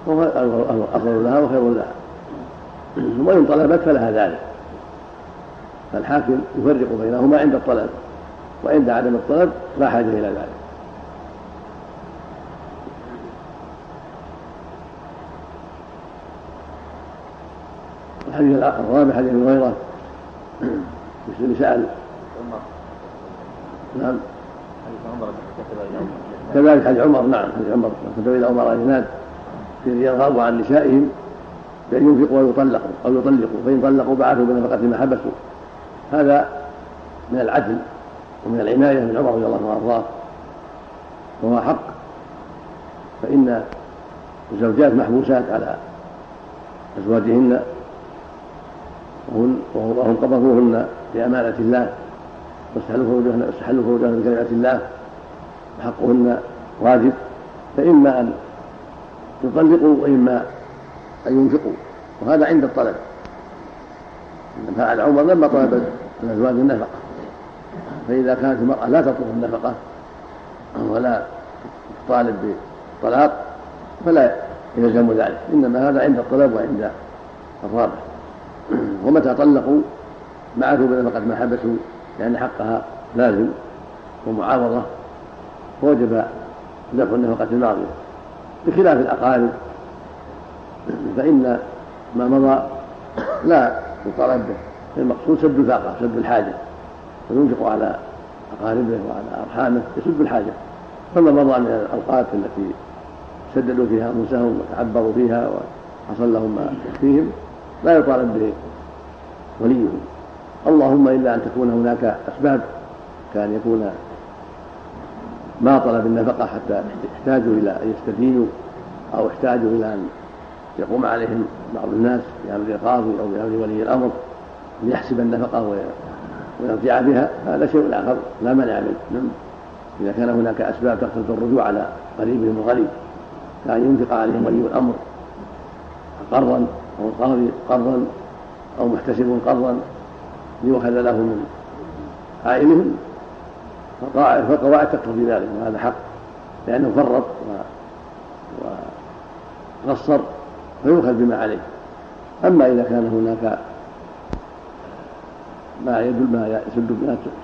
فهو أفضل لها وخير لها. وإن طلبت فلها ذلك. فالحاكم يفرق بينهما عند الطلب. وعند عدم الطلب لا حاجة إلى ذلك. الحديث الرابع حديث أبي هريرة. اللي سال نعم كذلك حديث عمر نعم حديث عمر كتب إلى عمر اجناد في يرغبوا عن نسائهم بأن ينفقوا ويطلقوا أو يطلقوا فإن طلقوا بعثوا بنفقه ما حبسوا. هذا من العدل ومن العناية من عمر رضي الله عنه وأرضاه وهو حق. فإن الزوجات محبوسات على أزواجهن وهن وهم قبضوهن بأمانة الله واستحلوا فروجهن بكلمة الله وحقهن واجب فإما أن يطلقوا وإما أن ينفقوا وهذا عند الطلب. فعل عمر لما طلب الأزواج النفقة فإذا كانت المرأة لا تطلب النفقة ولا تطالب بالطلاق فلا يلزم ذلك إنما هذا عند الطلب وعند الرابع ومتى طلقوا؟ بعثوا بنفقة ما حبسوا لأن حقها لازم ومعاوضة. ووجب دفع النفقة الماضية. بخلاف الأقارب فإن ما مضى لا يطالب به المقصود سد الفاقة سد الحاجة. وينفق على أقاربه وعلى أرحامه يسد الحاجة. فما مضى من الأوقات التي سددوا فيها أنفسهم وتعبروا فيها وحصل لهم ما يكفيهم لا يطالب به وليهم. اللهم إلا أن تكون هناك أسباب كان يكون ما طلب النفقة حتى احتاجوا إلى أن يستدينوا أو احتاجوا إلى أن يقوم عليهم بعض الناس بأمر القاضي أو بأمر ولي الأمر ليحسب النفقة ويرجع بها. هذا شيء آخر لا مانع منه. إذا كان هناك أسباب تقتضي الرجوع على قريبهم الغريب كأن ينفق عليهم ولي الأمر قرضا أو القاضي قرضا أو محتسب قرضا ليؤخذ له من عائلهم. فالقواعد تقتضي ذلك وهذا حق لأنه فرط وقصر فيؤخذ بما عليه. أما إذا كان هناك ما يدل ما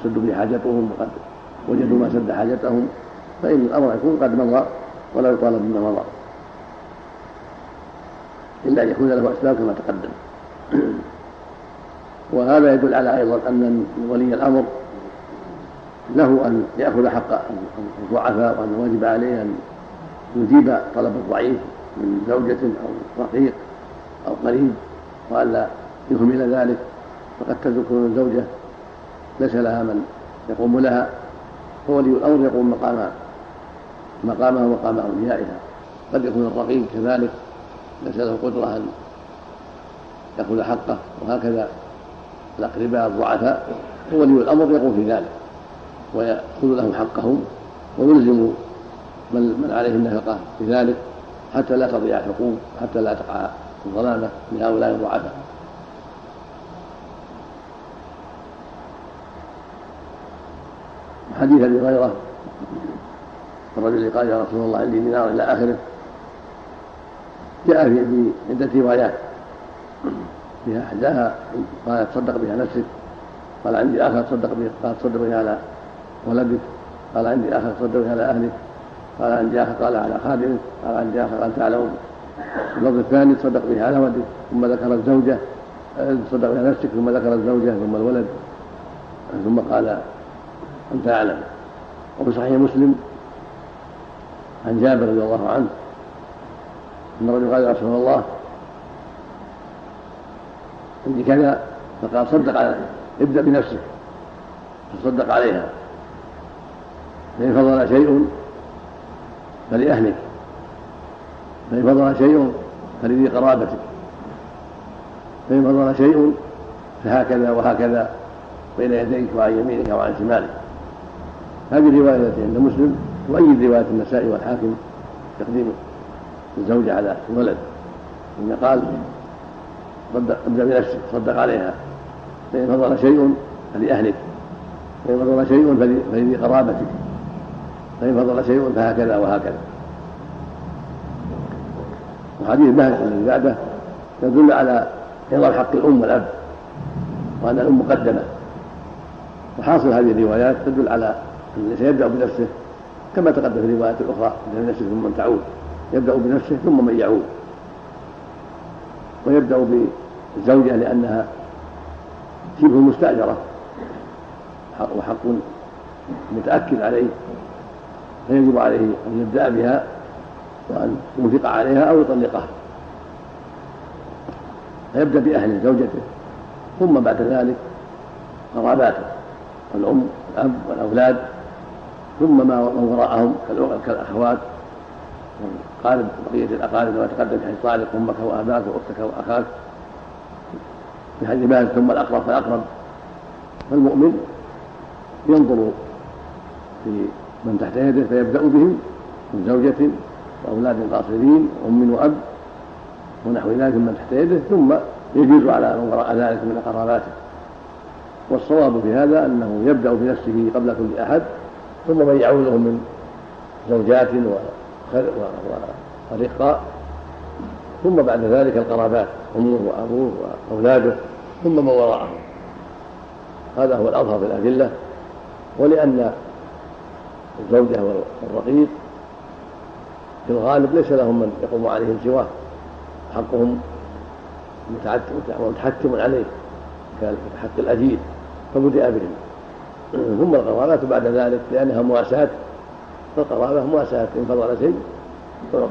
يسد به حاجتهم وقد وجدوا ما سد حاجتهم فإن الأمر يكون قد مضى ولا يطالب بما مضى. إلا أن يكون له أسباب كما تقدم. وهذا يدل على أيضا أن ولي الأمر له أن يأخذ حق الضعفاء وأن واجب عليه أن يجيب طلب الضعيف من زوجة أو رقيق أو قريب وألا يهمل ذلك. فقد تكون الزوجة ليس لها من يقوم لها فولي الأمر يقوم مقام مقامها ومقام أوليائها. قد يكون الرقيق كذلك ليس له قدرة أن يأخذ حقه وهكذا الأقرباء الضعفاء. وولي الأمر يقوم في ذلك. ويأخذ لهم حقهم ويلزم من, من عليه النفقة بذلك حتى لا تضيع الحقوق حتى لا تقع الظلامة لهؤلاء الضعفاء. حديث أبي هريرة الرجل قال يا رسول الله عندي دينار إلى آخره جاء في عدة روايات. فيها أحداها قال تصدق بها نفسك قال عندي آخر تصدق به قال تصدق بها على ولدك قال عندي آخر بها على أهلك. قال عندي اخر قال على خادمك قال عندي اخر قال تعلم. اللفظ الثاني تصدق به على ولدك ثم ذكر الزوجة. تصدق بها نفسك ثم ذكر الزوجة ثم الولد. ثم قال أنت أعلم. وفي صحيح مسلم عن جابر رضي الله عنه أن الرجل قال يا رسول الله عندي كذا فقال صدق على ابدأ بنفسك. تصدق عليها. فإن فضل شيء فلأهلك. فإن فضل شيء فلذي قرابتك. فإن فضل شيء فهكذا وهكذا بين يديك وعن يمينك وعن شمالك. هذه الرواية التي عند مسلم تؤيد رواية النسائي والحاكم تقديم الزوجة على الولد. إن قال صدق ابدأ بنفسك صدق عليها. فإن فضل شيء فلأهلك. فإن فضل شيء فلذي قرابتك. فإن فضل شيء فهكذا وهكذا. وحديث بهز الذي بعده يدل على عظم حق الأم والأب وأن الأم مقدمة. وحاصل هذه الروايات تدل على أن سيبدأ بنفسه كما تقدم في الروايات الأخرى بنفسه ثم من تعود. يبدأ بنفسه ثم من يعود. ويبدأ بالزوجة لأنها شبه مستأجرة وحق متأكد عليه. فيجب عليه أن يبدأ بها وأن ينفق عليها أو يطلقها. فيبدأ بأهل زوجته ثم بعد ذلك قراباته الأم والأب والأولاد ثم ما وراءهم كالأخوات. قارب بقية الأقارب كما تقدم في حديث طارق أمك وأباك وأختك وأخاك. في حديث ثم الأقرب فالأقرب. فالمؤمن ينظر في من تحت يده فيبدأ بهم من زوجة وأولاد قاصرين وأم وأب ونحو ذلك من تحت يده ثم يجوز على من وراء ذلك من قراباته. والصواب في هذا أنه يبدأ بنفسه قبل كل أحد ثم من يعوده من زوجات ورقاء ثم بعد ذلك القرابات أمه وأبوه وأولاده ثم من وراءهم. هذا هو الأظهر في الأدلة ولأن الزوجة والرقيق. في الغالب ليس لهم من يقوم عليهم سواه. حقهم متحتم عليه كحق الأجير. فبدأ بهم. ثم القرابات بعد ذلك لأنها مواساة. فالقرابة مواساة. إن فضل شيء يشترط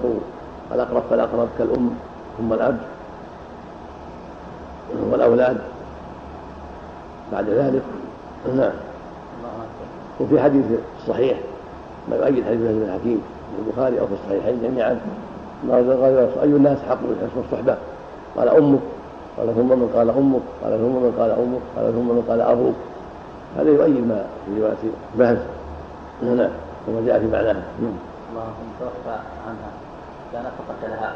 الأقرب فالأقرب كالأم ثم الأب والأولاد بعد ذلك نعم. وفي حديث صحيح. ما يؤيد حديث ابن الحكيم في البخاري أو في الصحيحين جميعا. قال أي الناس حق بالحسن الصحبة؟ قال أمك قال ثم من قال أمك قال ثم من قال أمك قال ثم من قال أبوك. هذا يؤيد ما في رواية بهز نعم وما جاء في معناها اللهم توفى عنها. لا نفقة لها.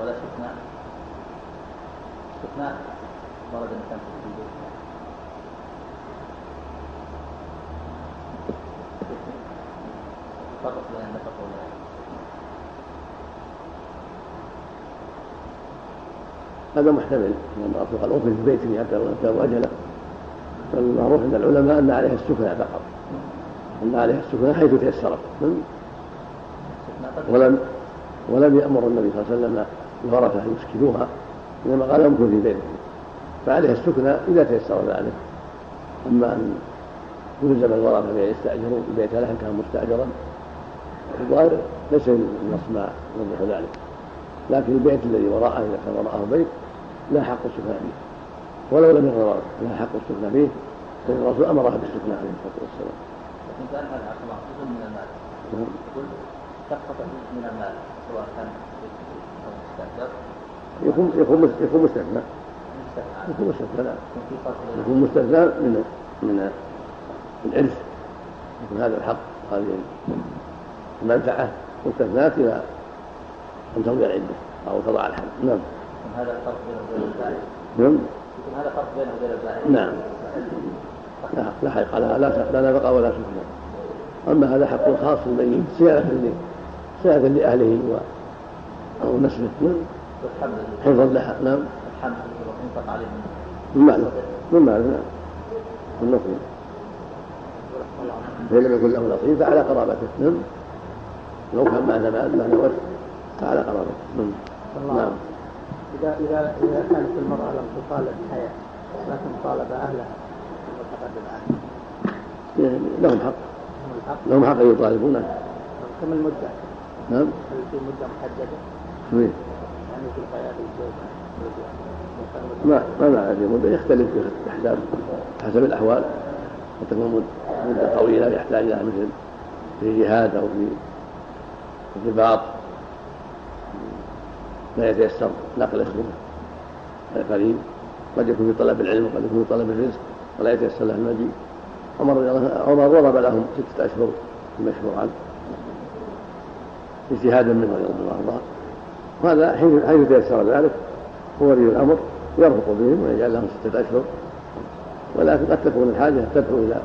ولا سكنى سكنى ورد الإنسان في فرق بين النفقة والعلاج هذا محتمل لأن أطلق الأم في بيته حتى لو كان أجله فالمعروف عند العلماء أن عليها السكنى فقط. أن عليها السكنى حيث تيسرت. ولم ولم يأمر النبي صلى الله عليه وسلم الورثة أن يسكنوها إنما قال امكن في بيته فعليها السكنى إذا تيسر ذلك. أما أن يلزم الورثة بأن يستأجروا البيت لها كان مستأجرا الظاهر ليس النص ما يوضح ذلك. لكن البيت الذي وراءه إذا كان وراءه بيت لا حق السكنى فيه. ولو لم يغن لا حق السكنى فيه. فإن الرسول أمرها بالسكنى عليه الصلاة والسلام. لكن كان هذا جزء من المال. يقول سقط من المال سواء كان يكون يكون يكون مستثنى. يكون مستثنى. يكون مستثنى من من الإرث. يكون هذا الحق. هذه المنفعة مستثناة إلى أن تمضي العدة أو تضع الحد. نعم. هذا الفرق بينه وبين نعم. هذا فرق بينه وبين الزائد نعم. لا لا حق لها لا لا نفقة ولا سكنى أما هذا حق خاص بين صيانة صيانة لأهله و أو نسله نعم. حفظا لها. نعم. الحمد ينفق عليه من ماله من ماله نعم. من نصره فإن لم يكن له نصيب فعلى قرابته. نعم. لو كان معنا مال ما نورث فعلى قرابته نعم. إذا إذا إذا كانت المرأة لم تطالب حياة لكن طالب أهلها لهم حق. لهم حق أن يطالبونه. كم المدة؟ نعم. هل في مدة محددة؟ يعني في حياة الزوج ما ما معنى في مدة يختلف بحسب حسب الأحوال. قد تكون مدة طويلة يحتاج إلى مثل في جهاد أو في ارتباط لا يتيسر نقل اسمه قريب قد يكون في طلب العلم وقد يكون في طلب الرزق ولا يتيسر له المجيء. عمر رضي الله عمر ضرب لهم ستة أشهر المشهور عنه اجتهادا منه رضي الله عنه. وهذا حيث تيسر ذلك هو ولي الأمر يرفق بهم ويجعل لهم ستة أشهر. ولكن قد تكون الحاجة تدعو إلى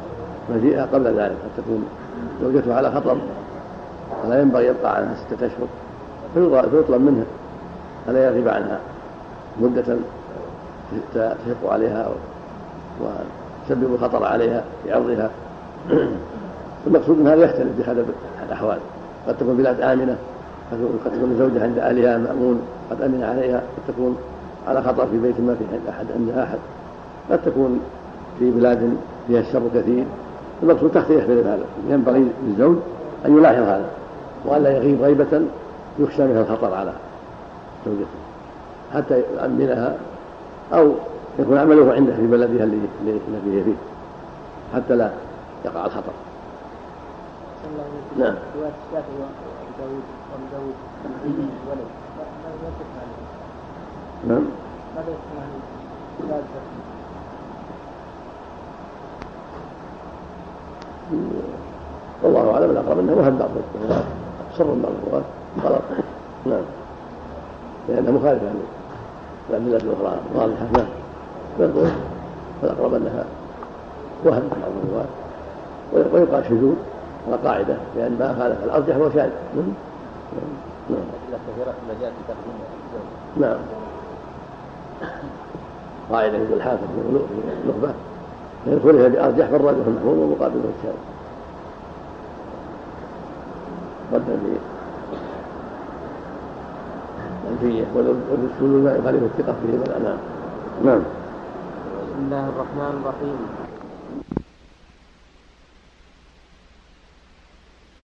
مجيئها قبل ذلك قد تكون زوجته على خطر. فلا ينبغي يبقى عنها ستة أشهر فيطلب منها ألا يغيب عنها مدة تشق عليها وتسبب الخطر عليها في عرضها. المقصود ان هذا يختلف بحسب الأحوال. قد تكون بلاد آمنة قد تكون الزوجه عند أهلها مأمون قد أمن عليها قد تكون على خطر في بيت ما في أحد عندها أحد. قد تكون في بلاد فيها الشر كثير. المقصود تختلف هذا. ينبغي للزوج أن يلاحظ هذا. وأن لا يغيب غيبة يخشى منها الخطر على زوجته. حتى يؤمنها أو يكون عمله عنده في بلدها الذي هي فيه. حتى لا يقع الخطر. نعم. نعم. والله أعلم الأقرب إنه وهم بعض سر بعض الروايات غلط. نعم. لأنه مخالف عن الأدلة الأخرى واضحة. نعم. يقول فالاقرب انها وهم بعض الروايات. ويقال شذوذ. على قاعدة. لأن ما خالف الارجح هو شاذ نعم. نعم. كثيرة في تقديم نعم. قاعدة في الحافظ. في النخبة فإن خلف بأرجح فالراجح المحمود ومقابله الشاذ في الألفية والرسول لا يخالف الثقة فيه نعم نعم. بسم الله الرحمن الرحيم.